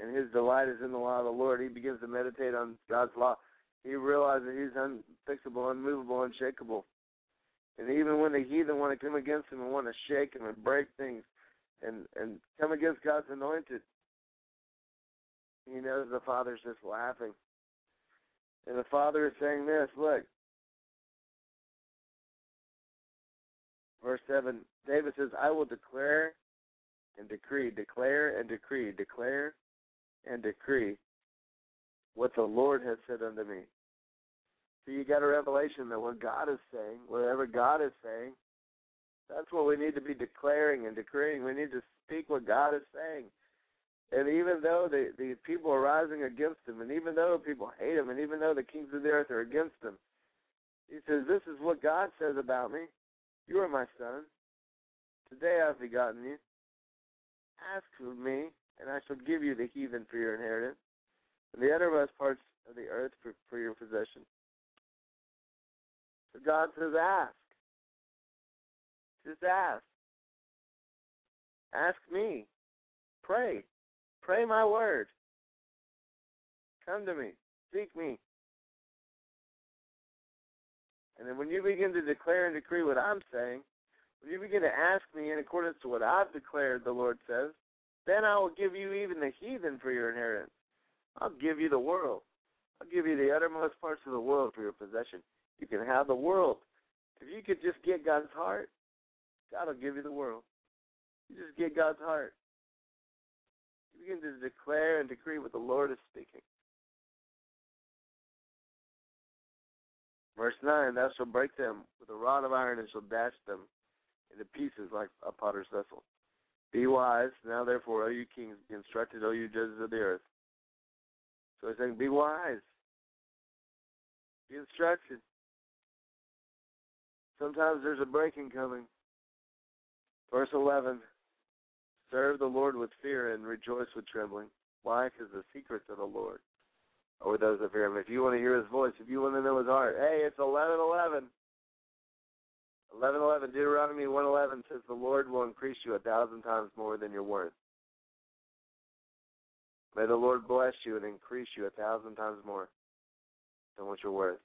and his delight is in the law of the Lord. He begins to meditate on God's law. He realizes he's unfixable, unmovable, unshakable. And even when the heathen want to come against him and want to shake him and break things and, and come against God's anointed, he knows the Father's just laughing. And the Father is saying this look, verse 7, David says, I will declare and decree, declare and decree, declare and decree what the Lord has said unto me. So you got a revelation that what God is saying, whatever God is saying, that's what we need to be declaring and decreeing. We need to speak what God is saying. And even though the, the people are rising against him, and even though people hate him, and even though the kings of the earth are against him, he says, This is what God says about me. You are my son. Today I have begotten you. Ask of me, and I shall give you the heathen for your inheritance, and the uttermost parts of the earth for, for your possession. So God says, Ask. Just ask. Ask me. Pray. Pray my word. Come to me. Seek me. And then when you begin to declare and decree what I'm saying, when you begin to ask me in accordance to what I've declared, the Lord says, then I will give you even the heathen for your inheritance. I'll give you the world. I'll give you the uttermost parts of the world for your possession. You can have the world. If you could just get God's heart, God will give you the world. You just get God's heart. You begin to declare and decree what the Lord is speaking. Verse 9 Thou shalt break them with a rod of iron and shalt dash them into pieces like a potter's vessel. Be wise, now therefore, O you kings, be instructed, O you judges of the earth. So he's saying, Be wise. Be instructed. Sometimes there's a breaking coming. Verse 11 Serve the Lord with fear and rejoice with trembling. Why? Because the secrets of the Lord with those that fear him. If you want to hear his voice, if you want to know his heart, hey, it's 11 11. 11 11, Deuteronomy 1 11 says, The Lord will increase you a thousand times more than you're worth. May the Lord bless you and increase you a thousand times more than what you're worth.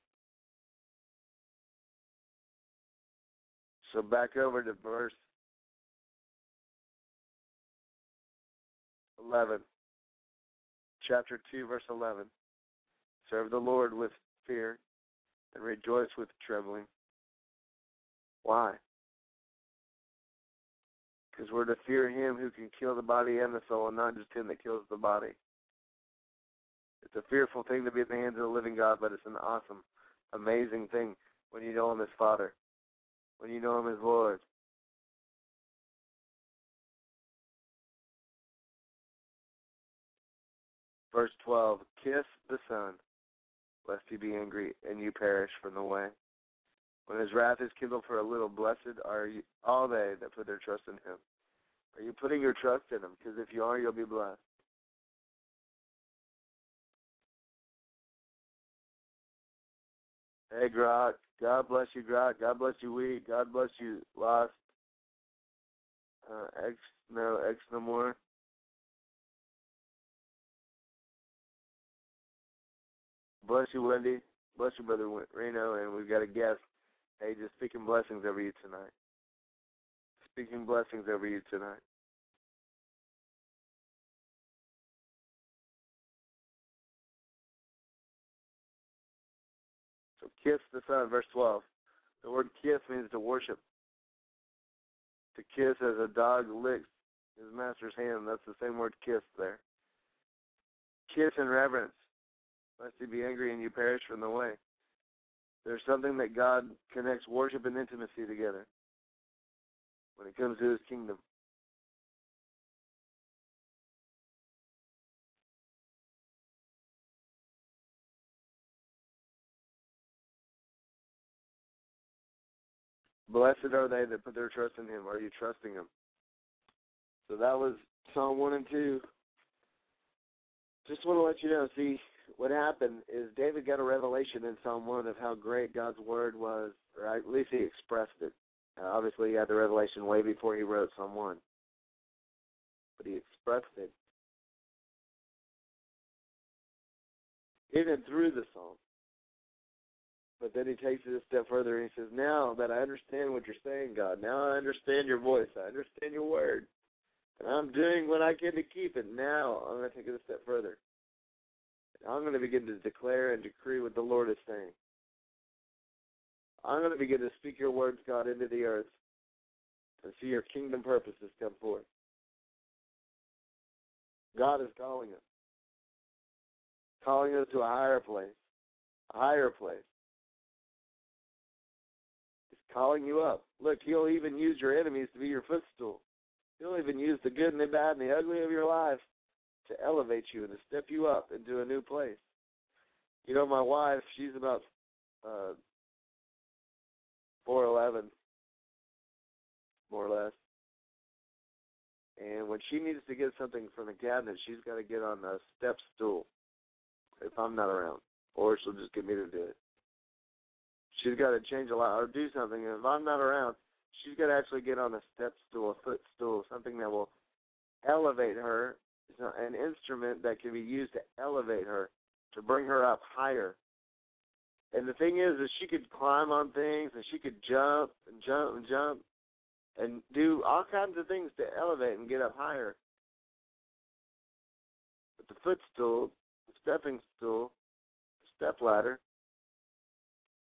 So back over to verse 11. Chapter 2, verse 11. Serve the Lord with fear and rejoice with trembling. Why? Because we're to fear him who can kill the body and the soul, and not just him that kills the body. It's a fearful thing to be in the hands of the living God, but it's an awesome, amazing thing when you know Him as Father, when you know Him as Lord. Verse 12 Kiss the Son, lest he be angry and you perish from the way. When his wrath is kindled for a little, blessed are you, all they that put their trust in him. Are you putting your trust in him? Because if you are, you'll be blessed. Hey, Grok. God bless you, Grok. God bless you, Wheat. God bless you, Lost. Uh, X, no, X no more. Bless you, Wendy. Bless you, Brother Reno. And we've got a guest. Hey, just speaking blessings over you tonight. Speaking blessings over you tonight. So kiss the Son, verse 12. The word kiss means to worship. To kiss as a dog licks his master's hand. That's the same word kiss there. Kiss in reverence, lest he be angry and you perish from the way. There's something that God connects worship and intimacy together when it comes to his kingdom. Blessed are they that put their trust in him. Are you trusting him? So that was Psalm 1 and 2. Just want to let you know, see, what happened is David got a revelation in Psalm 1 of how great God's word was, or at least he expressed it. Uh, obviously, he had the revelation way before he wrote Psalm 1. But he expressed it and through the psalm. But then he takes it a step further and he says, Now that I understand what you're saying, God, now I understand your voice, I understand your word, and I'm doing what I can to keep it, now I'm going to take it a step further. I'm going to begin to declare and decree what the Lord is saying. I'm going to begin to speak your words, God, into the earth and see your kingdom purposes come forth. God is calling us, calling us to a higher place, a higher place. He's calling you up. Look, He'll even use your enemies to be your footstool. He'll even use the good and the bad and the ugly of your life to elevate you and to step you up into a new place. You know, my wife, she's about uh four eleven, more or less. And when she needs to get something from the cabinet, she's got to get on a step stool if I'm not around, or she'll just get me to do it. She's got to change a lot or do something. And if I'm not around, she's got to actually get on a step stool, a footstool, something that will elevate her. An instrument that can be used to elevate her, to bring her up higher. And the thing is, is she could climb on things and she could jump and jump and jump and do all kinds of things to elevate and get up higher. But the footstool, the stepping stool, the step ladder,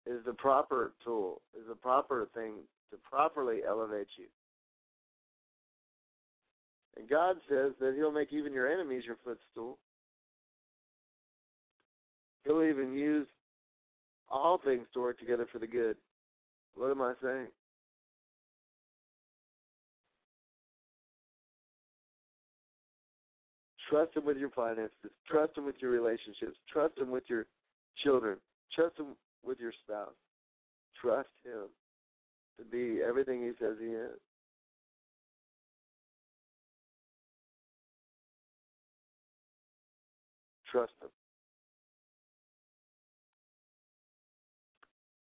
is the proper tool, is the proper thing to properly elevate you. And God says that He'll make even your enemies your footstool. He'll even use all things to work together for the good. What am I saying? Trust him with your finances. Trust him with your relationships. Trust him with your children. Trust him with your spouse. Trust him to be everything he says he is. Trust him.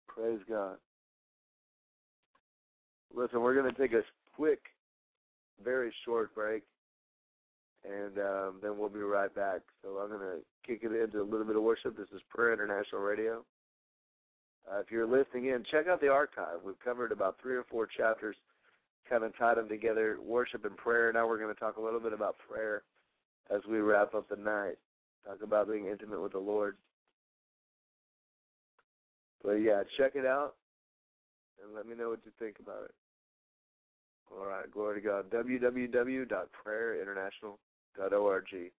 Praise God. Listen, we're going to take a quick, very short break, and um, then we'll be right back. So I'm going to kick it into a little bit of worship. This is Prayer International Radio. Uh, if you're listening in, check out the archive. We've covered about three or four chapters, kind of tied them together, worship and prayer. Now we're going to talk a little bit about prayer as we wrap up the night. Talk about being intimate with the Lord. But yeah, check it out and let me know what you think about it. All right, glory to God. www.prayerinternational.org.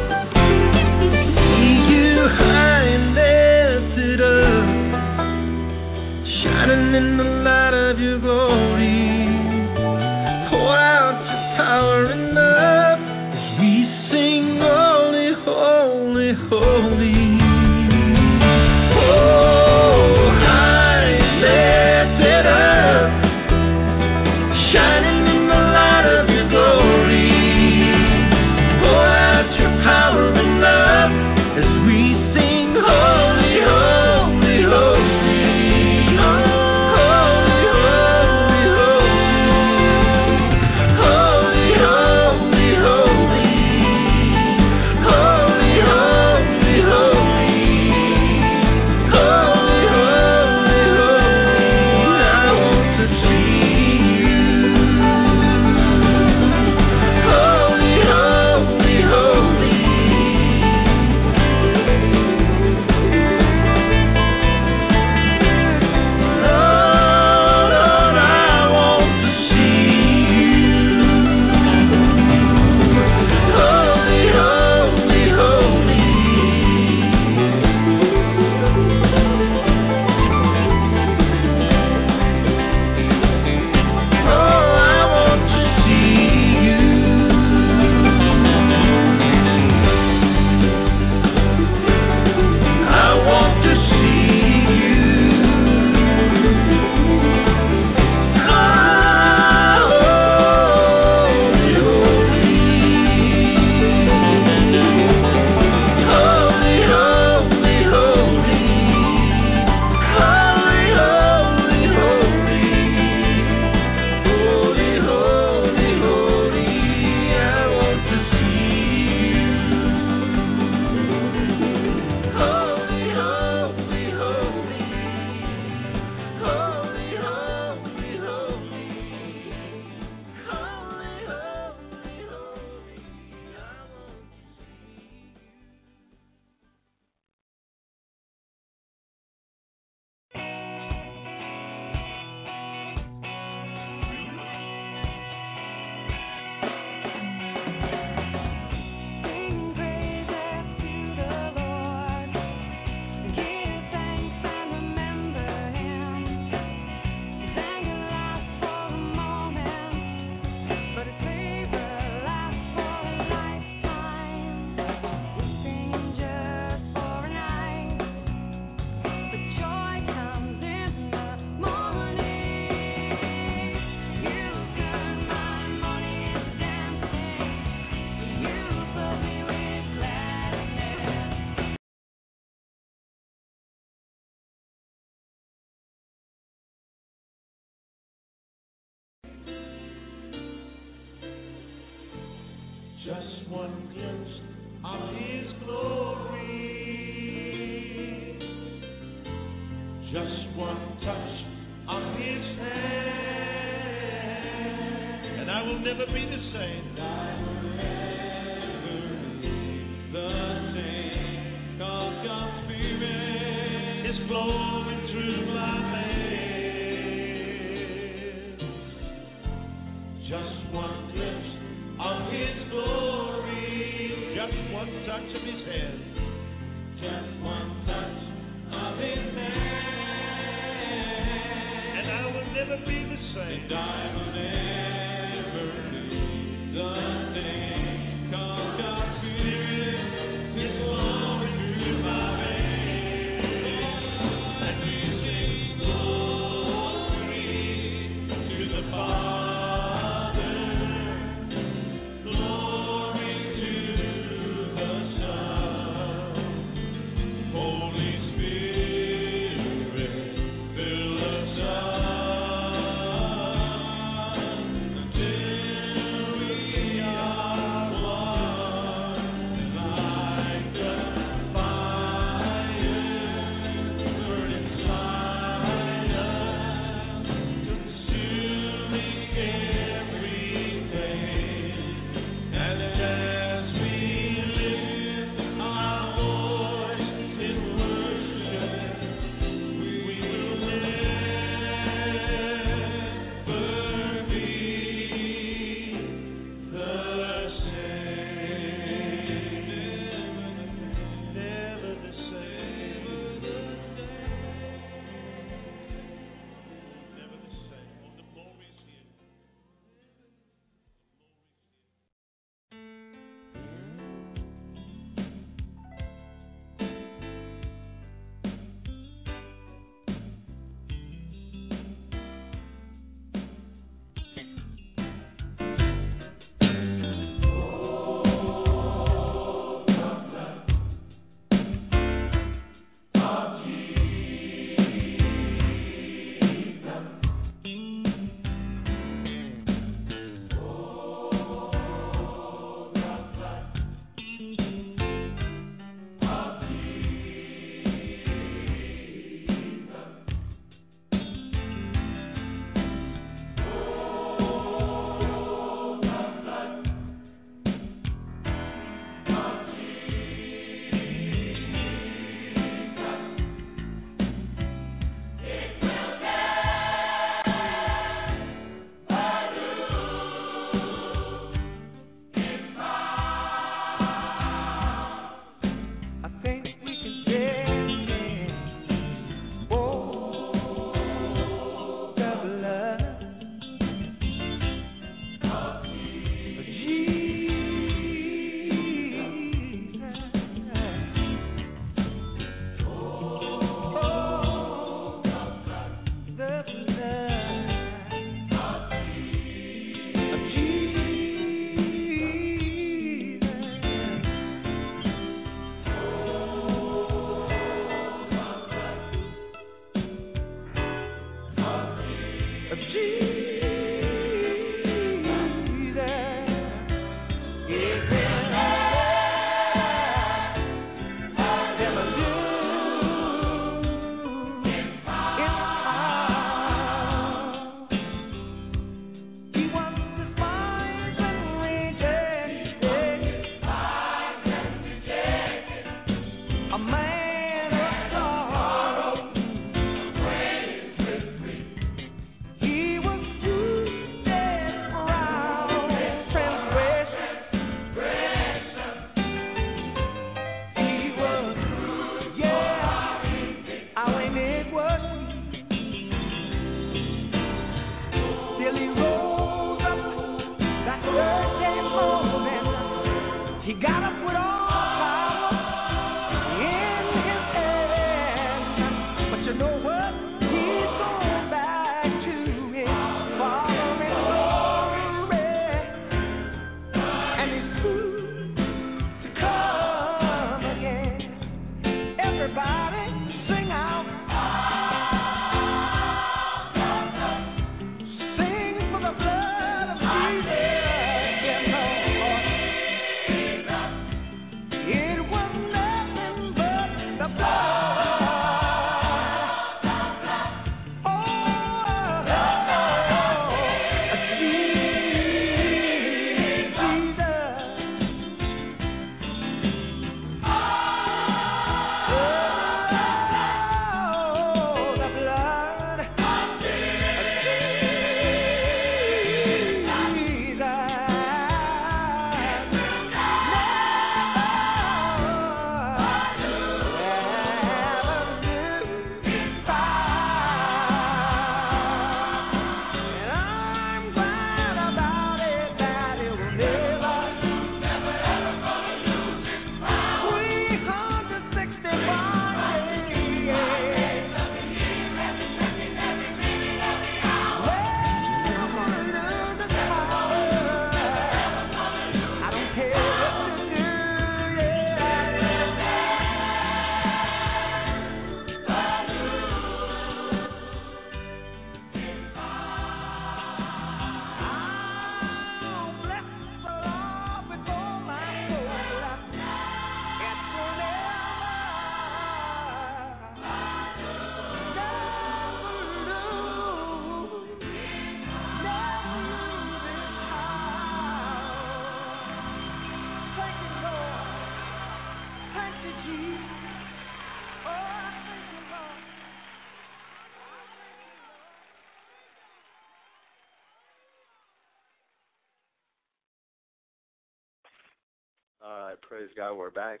All right, praise God, we're back.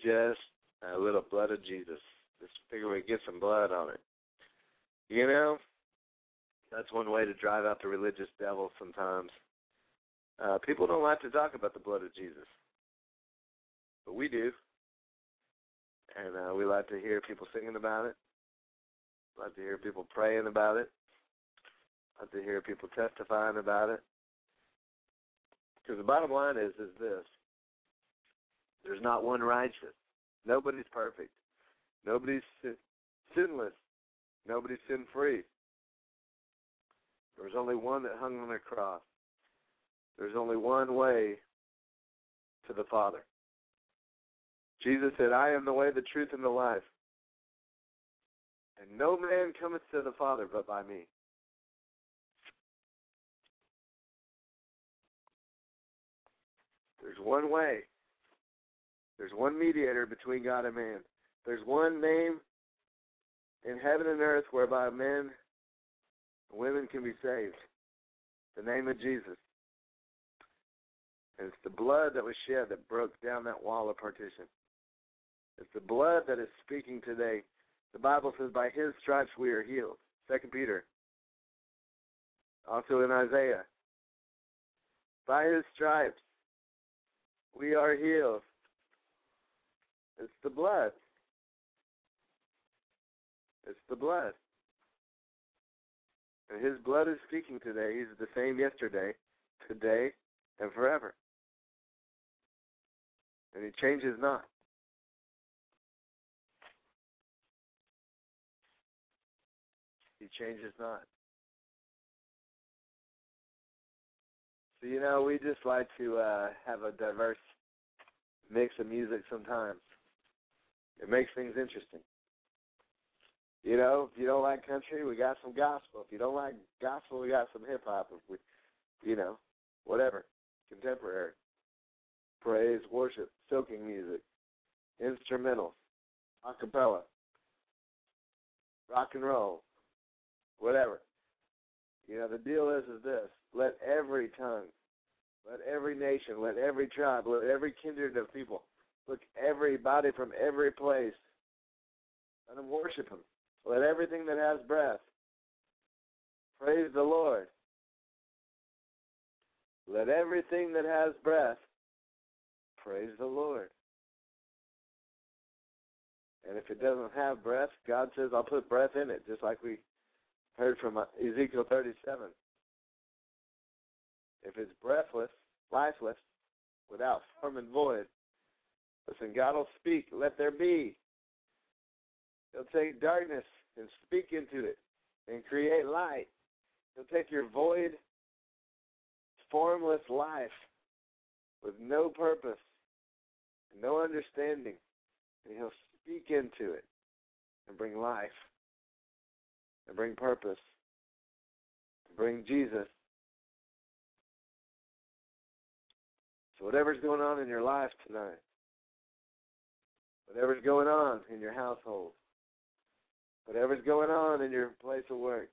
Just a little blood of Jesus. Just figure we get some blood on it. You know, that's one way to drive out the religious devil sometimes. Uh, people don't like to talk about the blood of Jesus, but we do. And uh, we like to hear people singing about it. Like to hear people praying about it. Like to hear people testifying about it. Because the bottom line is is this: there's not one righteous. Nobody's perfect. Nobody's sin- sinless. Nobody's sin free. There's only one that hung on the cross. There's only one way to the Father. Jesus said, I am the way, the truth, and the life. And no man cometh to the Father but by me. There's one way. There's one mediator between God and man. There's one name in heaven and earth whereby men and women can be saved. The name of Jesus. And it's the blood that was shed that broke down that wall of partition. It's the blood that is speaking today. The Bible says, by his stripes we are healed. Second Peter. Also in Isaiah. By his stripes we are healed. It's the blood. It's the blood. And his blood is speaking today. He's the same yesterday, today, and forever. And he changes not. Changes not. So you know, we just like to uh have a diverse mix of music sometimes. It makes things interesting. You know, if you don't like country, we got some gospel. If you don't like gospel, we got some hip hop. If we, you know, whatever, contemporary, praise, worship, soaking music, instrumental, a cappella, rock and roll, whatever. You know, the deal is is this: let every tongue, let every nation, let every tribe, let every kindred of people, look everybody from every place, let them worship Him. Let everything that has breath praise the Lord. Let everything that has breath praise the Lord. And if it doesn't have breath, God says, I'll put breath in it, just like we heard from uh, Ezekiel 37. If it's breathless, lifeless, without form and void, listen, God will speak, let there be. He'll take darkness and speak into it and create light. He'll take your void, formless life with no purpose, no understanding, and he'll speak into it and bring life and bring purpose bring Jesus. So whatever's going on in your life tonight, whatever's going on in your household, whatever's going on in your place of work,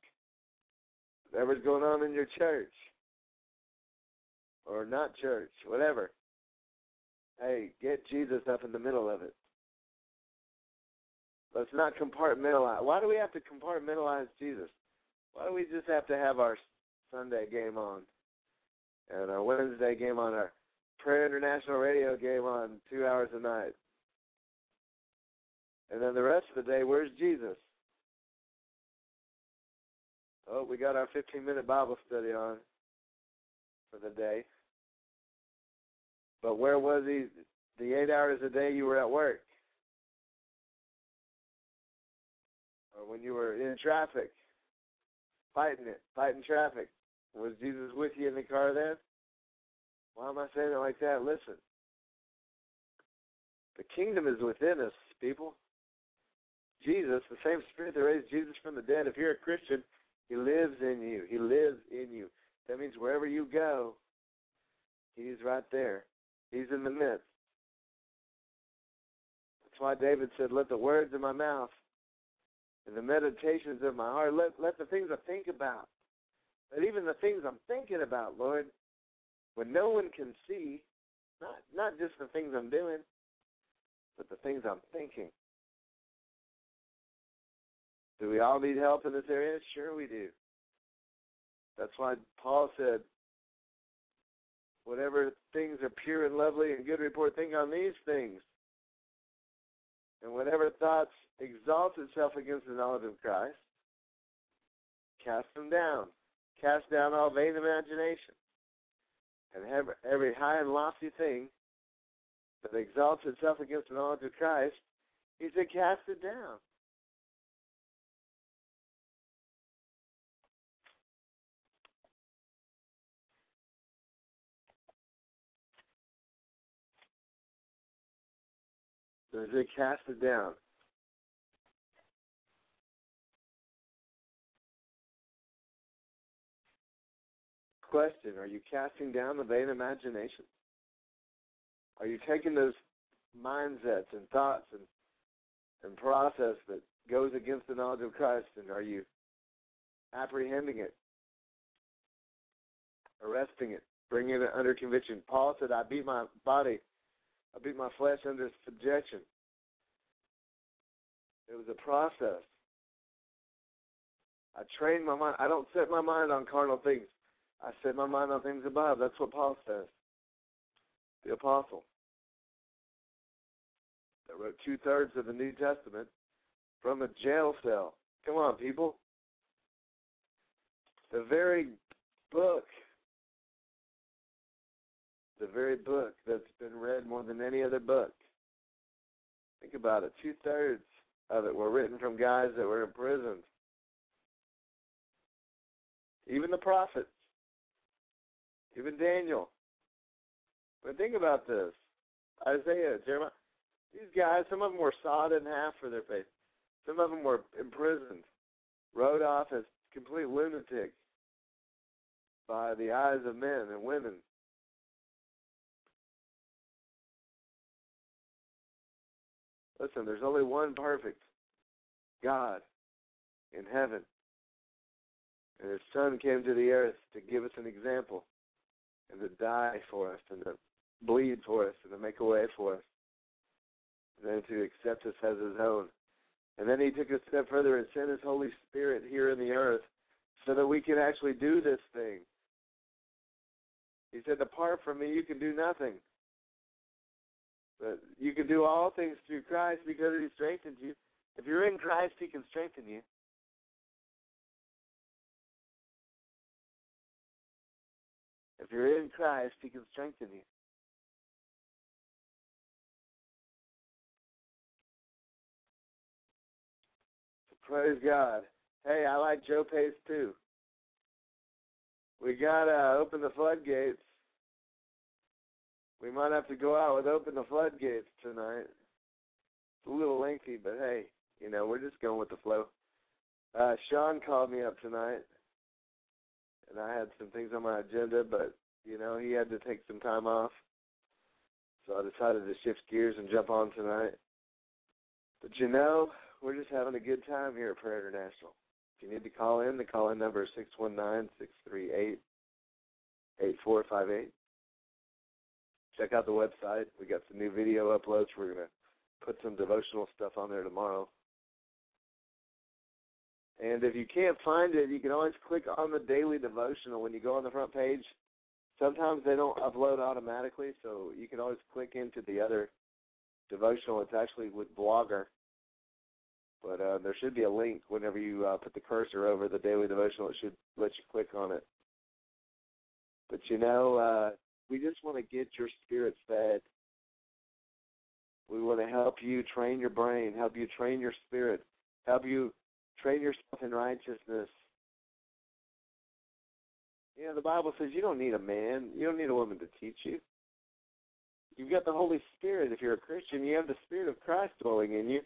whatever's going on in your church or not church, whatever. Hey, get Jesus up in the middle of it. Let's not compartmentalize. Why do we have to compartmentalize Jesus? Why do we just have to have our Sunday game on and our Wednesday game on, our Prayer International Radio game on two hours a night? And then the rest of the day, where's Jesus? Oh, we got our 15 minute Bible study on for the day. But where was he the eight hours a day you were at work? When you were in traffic, fighting it, fighting traffic. Was Jesus with you in the car then? Why am I saying it like that? Listen. The kingdom is within us, people. Jesus, the same spirit that raised Jesus from the dead, if you're a Christian, he lives in you. He lives in you. That means wherever you go, he's right there. He's in the midst. That's why David said, Let the words of my mouth and the meditations of my heart, let, let the things I think about, let even the things I'm thinking about, Lord, when no one can see, not not just the things I'm doing, but the things I'm thinking. Do we all need help in this area? Sure we do. That's why Paul said, whatever things are pure and lovely and good report, think on these things. And whatever thoughts exalts itself against the knowledge of Christ, cast them down. Cast down all vain imagination. And every, every high and lofty thing that exalts itself against the knowledge of Christ, he said, cast it down. So they cast it down. Question Are you casting down the vain imagination? Are you taking those mindsets and thoughts and and process that goes against the knowledge of Christ and are you apprehending it, arresting it, bringing it under conviction? Paul said, I beat my body I beat my flesh under subjection. It was a process. I trained my mind. I don't set my mind on carnal things. I set my mind on things above. That's what Paul says. The apostle that wrote two thirds of the New Testament from a jail cell. Come on, people. The very book the very book that's been read more than any other book. Think about it. Two thirds of it were written from guys that were imprisoned. Even the prophets, even Daniel. But think about this Isaiah, Jeremiah. These guys, some of them were sawed in half for their faith. Some of them were imprisoned, wrote off as complete lunatics by the eyes of men and women. Listen, there's only one perfect God in heaven. And his son came to the earth to give us an example and to die for us and to bleed for us and to make a way for us. And then to accept us as his own. And then he took a step further and sent his Holy Spirit here in the earth so that we can actually do this thing. He said, Apart from me, you can do nothing. But you can do all things through Christ because He strengthens you. If you're in Christ, He can strengthen you. If you're in Christ, He can strengthen you. Praise God. Hey, I like Joe Pace too. We gotta open the floodgates. We might have to go out with open the floodgates tonight. It's a little lengthy, but hey, you know, we're just going with the flow. Uh, Shaun called me up tonight, and I had some things on my agenda, but you know, he had to take some time off, so I decided to shift gears and jump on tonight. But you know, we're just having a good time here at Prayer International. If you need to call in, the call in number is six one nine six three eight eight four five eight. Check out the website. We got some new video uploads. We're gonna put some devotional stuff on there tomorrow. And if you can't find it, you can always click on the daily devotional when you go on the front page. Sometimes they don't upload automatically, so you can always click into the other devotional. It's actually with Blogger. But uh, there should be a link whenever you uh, put the cursor over the daily devotional. It should let you click on it. But you know, uh, we just want to get your spirit fed. We want to help you train your brain, help you train your spirit, help you train yourself in righteousness. You know, the Bible says you don't need a man, you don't need a woman to teach you. You've got the Holy Spirit. If you're a Christian, you have the Spirit of Christ dwelling in you.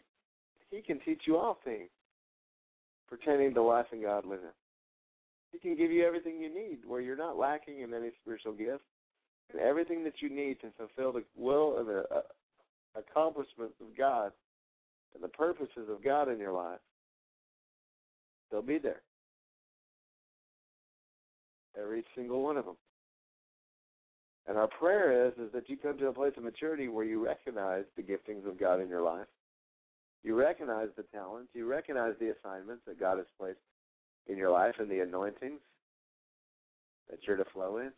He can teach you all things pertaining to life and godliness. He can give you everything you need where you're not lacking in any spiritual gift and everything that you need to fulfill the will and the uh, accomplishments of God and the purposes of God in your life. They'll be there. Every single one of them. And our prayer is is that you come to a place of maturity where you recognize the giftings of God in your life. You recognize the talents, you recognize the assignments that God has placed in your life and the anointings that you're to flow in.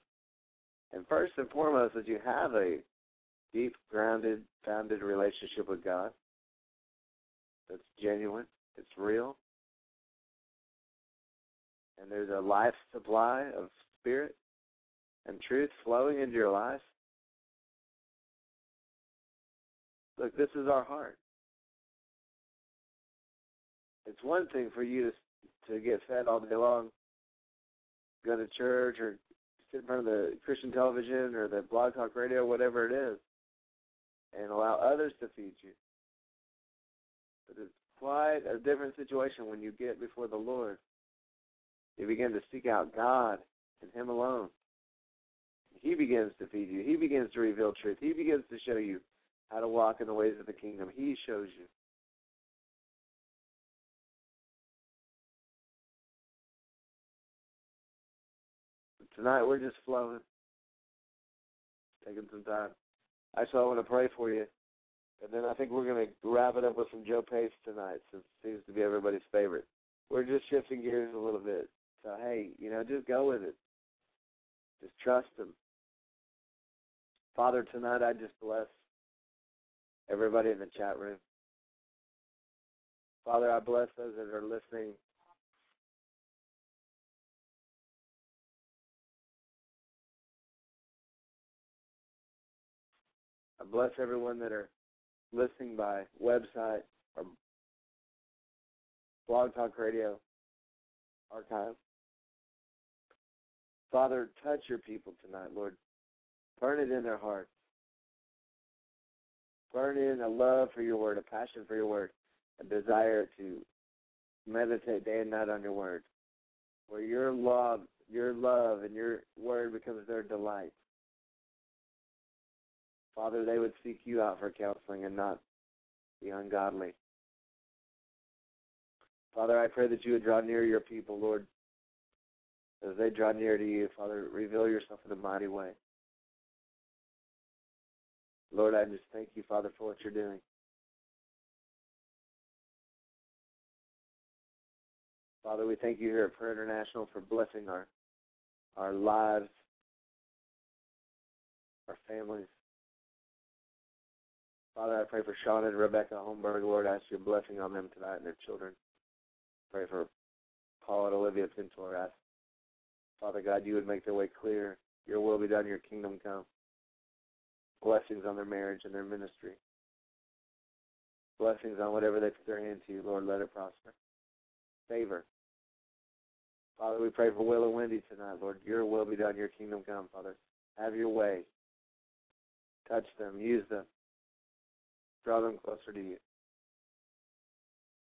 And first and foremost, that you have a deep, grounded, founded relationship with God that's genuine, it's real, and there's a life supply of spirit and truth flowing into your life. Look, this is our heart. It's one thing for you to to get fed all day long, go to church or sit in front of the Christian television or the blog talk radio, whatever it is, and allow others to feed you. But it's quite a different situation when you get before the Lord. You begin to seek out God and Him alone. He begins to feed you. He begins to reveal truth. He begins to show you how to walk in the ways of the kingdom. He shows you. Tonight we're just flowing, taking some time. Actually, I want to pray for you, and then I think we're going to wrap it up with some Joe Pace tonight, since it seems to be everybody's favorite. We're just shifting gears a little bit. So hey, you know, just go with it. Just trust Him. Father, tonight I just bless everybody in the chat room. Father, I bless those that are listening bless everyone that are listening by website or blog talk radio archive. Father, touch your people tonight, Lord. Burn it in their hearts. Burn in a love for your word, a passion for your word, a desire to meditate day and night on your word. Where your love, your love and your word becomes their delight. Father, they would seek you out for counseling and not the ungodly. Father, I pray that you would draw near your people, Lord. As they draw near to you, Father, reveal yourself in a mighty way. Lord, I just thank you, Father, for what you're doing. Father, we thank you here at Prayer International for blessing our our lives, our families, Father, I pray for Shaun and Rebecca Holmberg, Lord. I ask your blessing on them tonight and their children. Pray for Paul and Olivia Pintor. Ask, Father God, you would make their way clear. Your will be done, your kingdom come. Blessings on their marriage and their ministry. Blessings on whatever they put their hand to, Lord, let it prosper. Favor. Father, we pray for Will and Wendy tonight, Lord. Your will be done, your kingdom come, Father. Have your way. Touch them, use them. Draw them closer to you.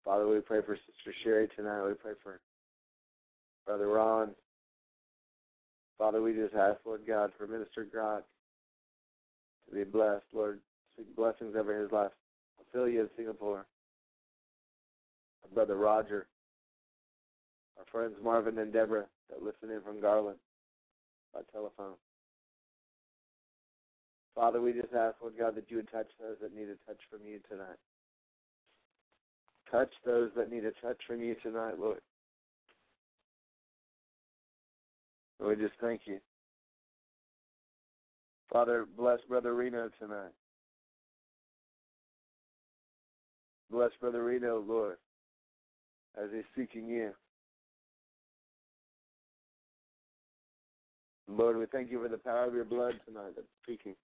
Father, we pray for Sister Sherry tonight. We pray for Brother Ron. Father, we just ask, Lord God, for Minister Grok to be blessed, Lord. Speak blessings over his life. Ophelia in Singapore. Our brother Roger. Our friends Marvin and Deborah that listen in from Garland by telephone. Father, we just ask, Lord God, that you would touch those that need a touch from you tonight. Touch those that need a touch from you tonight, Lord. And we just thank you. Father, bless Brother Reno tonight. Bless Brother Reno, Lord, as he's seeking you. Lord, we thank you for the power of your blood tonight that's speaking.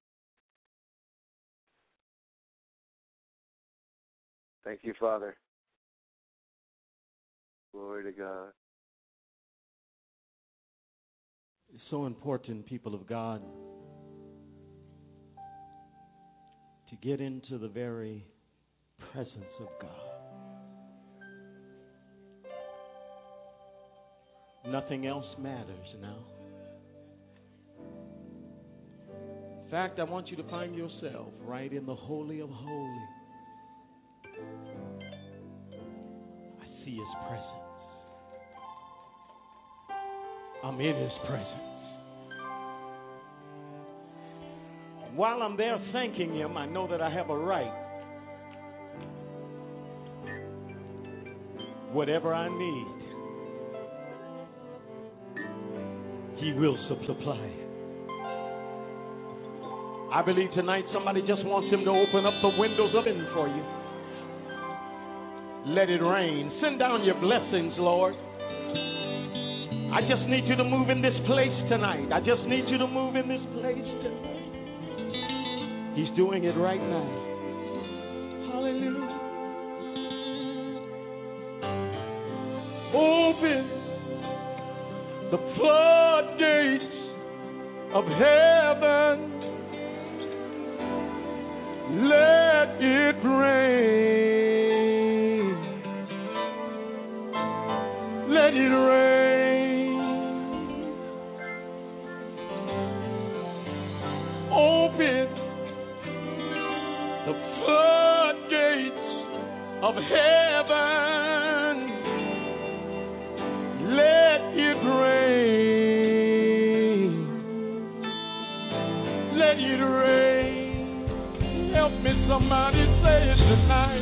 Thank you, Father. Glory to God. It's so important, people of God, to get into the very presence of God. Nothing else matters now. In fact, I want you to find yourself right in the Holy of Holies. I see His presence. I'm in His presence. While I'm there thanking Him, I know that I have a right. Whatever I need, He will supply. I believe tonight somebody just wants Him to open up the windows of heaven for you. Let it rain. Send down your blessings, Lord. I just need you to move in this place tonight. I just need you to move in this place tonight. He's doing it right now. Hallelujah. Open the floodgates of heaven. Let it rain. Let it rain. Open the floodgates of heaven. Let it rain. Let it rain. Help me, somebody say it tonight.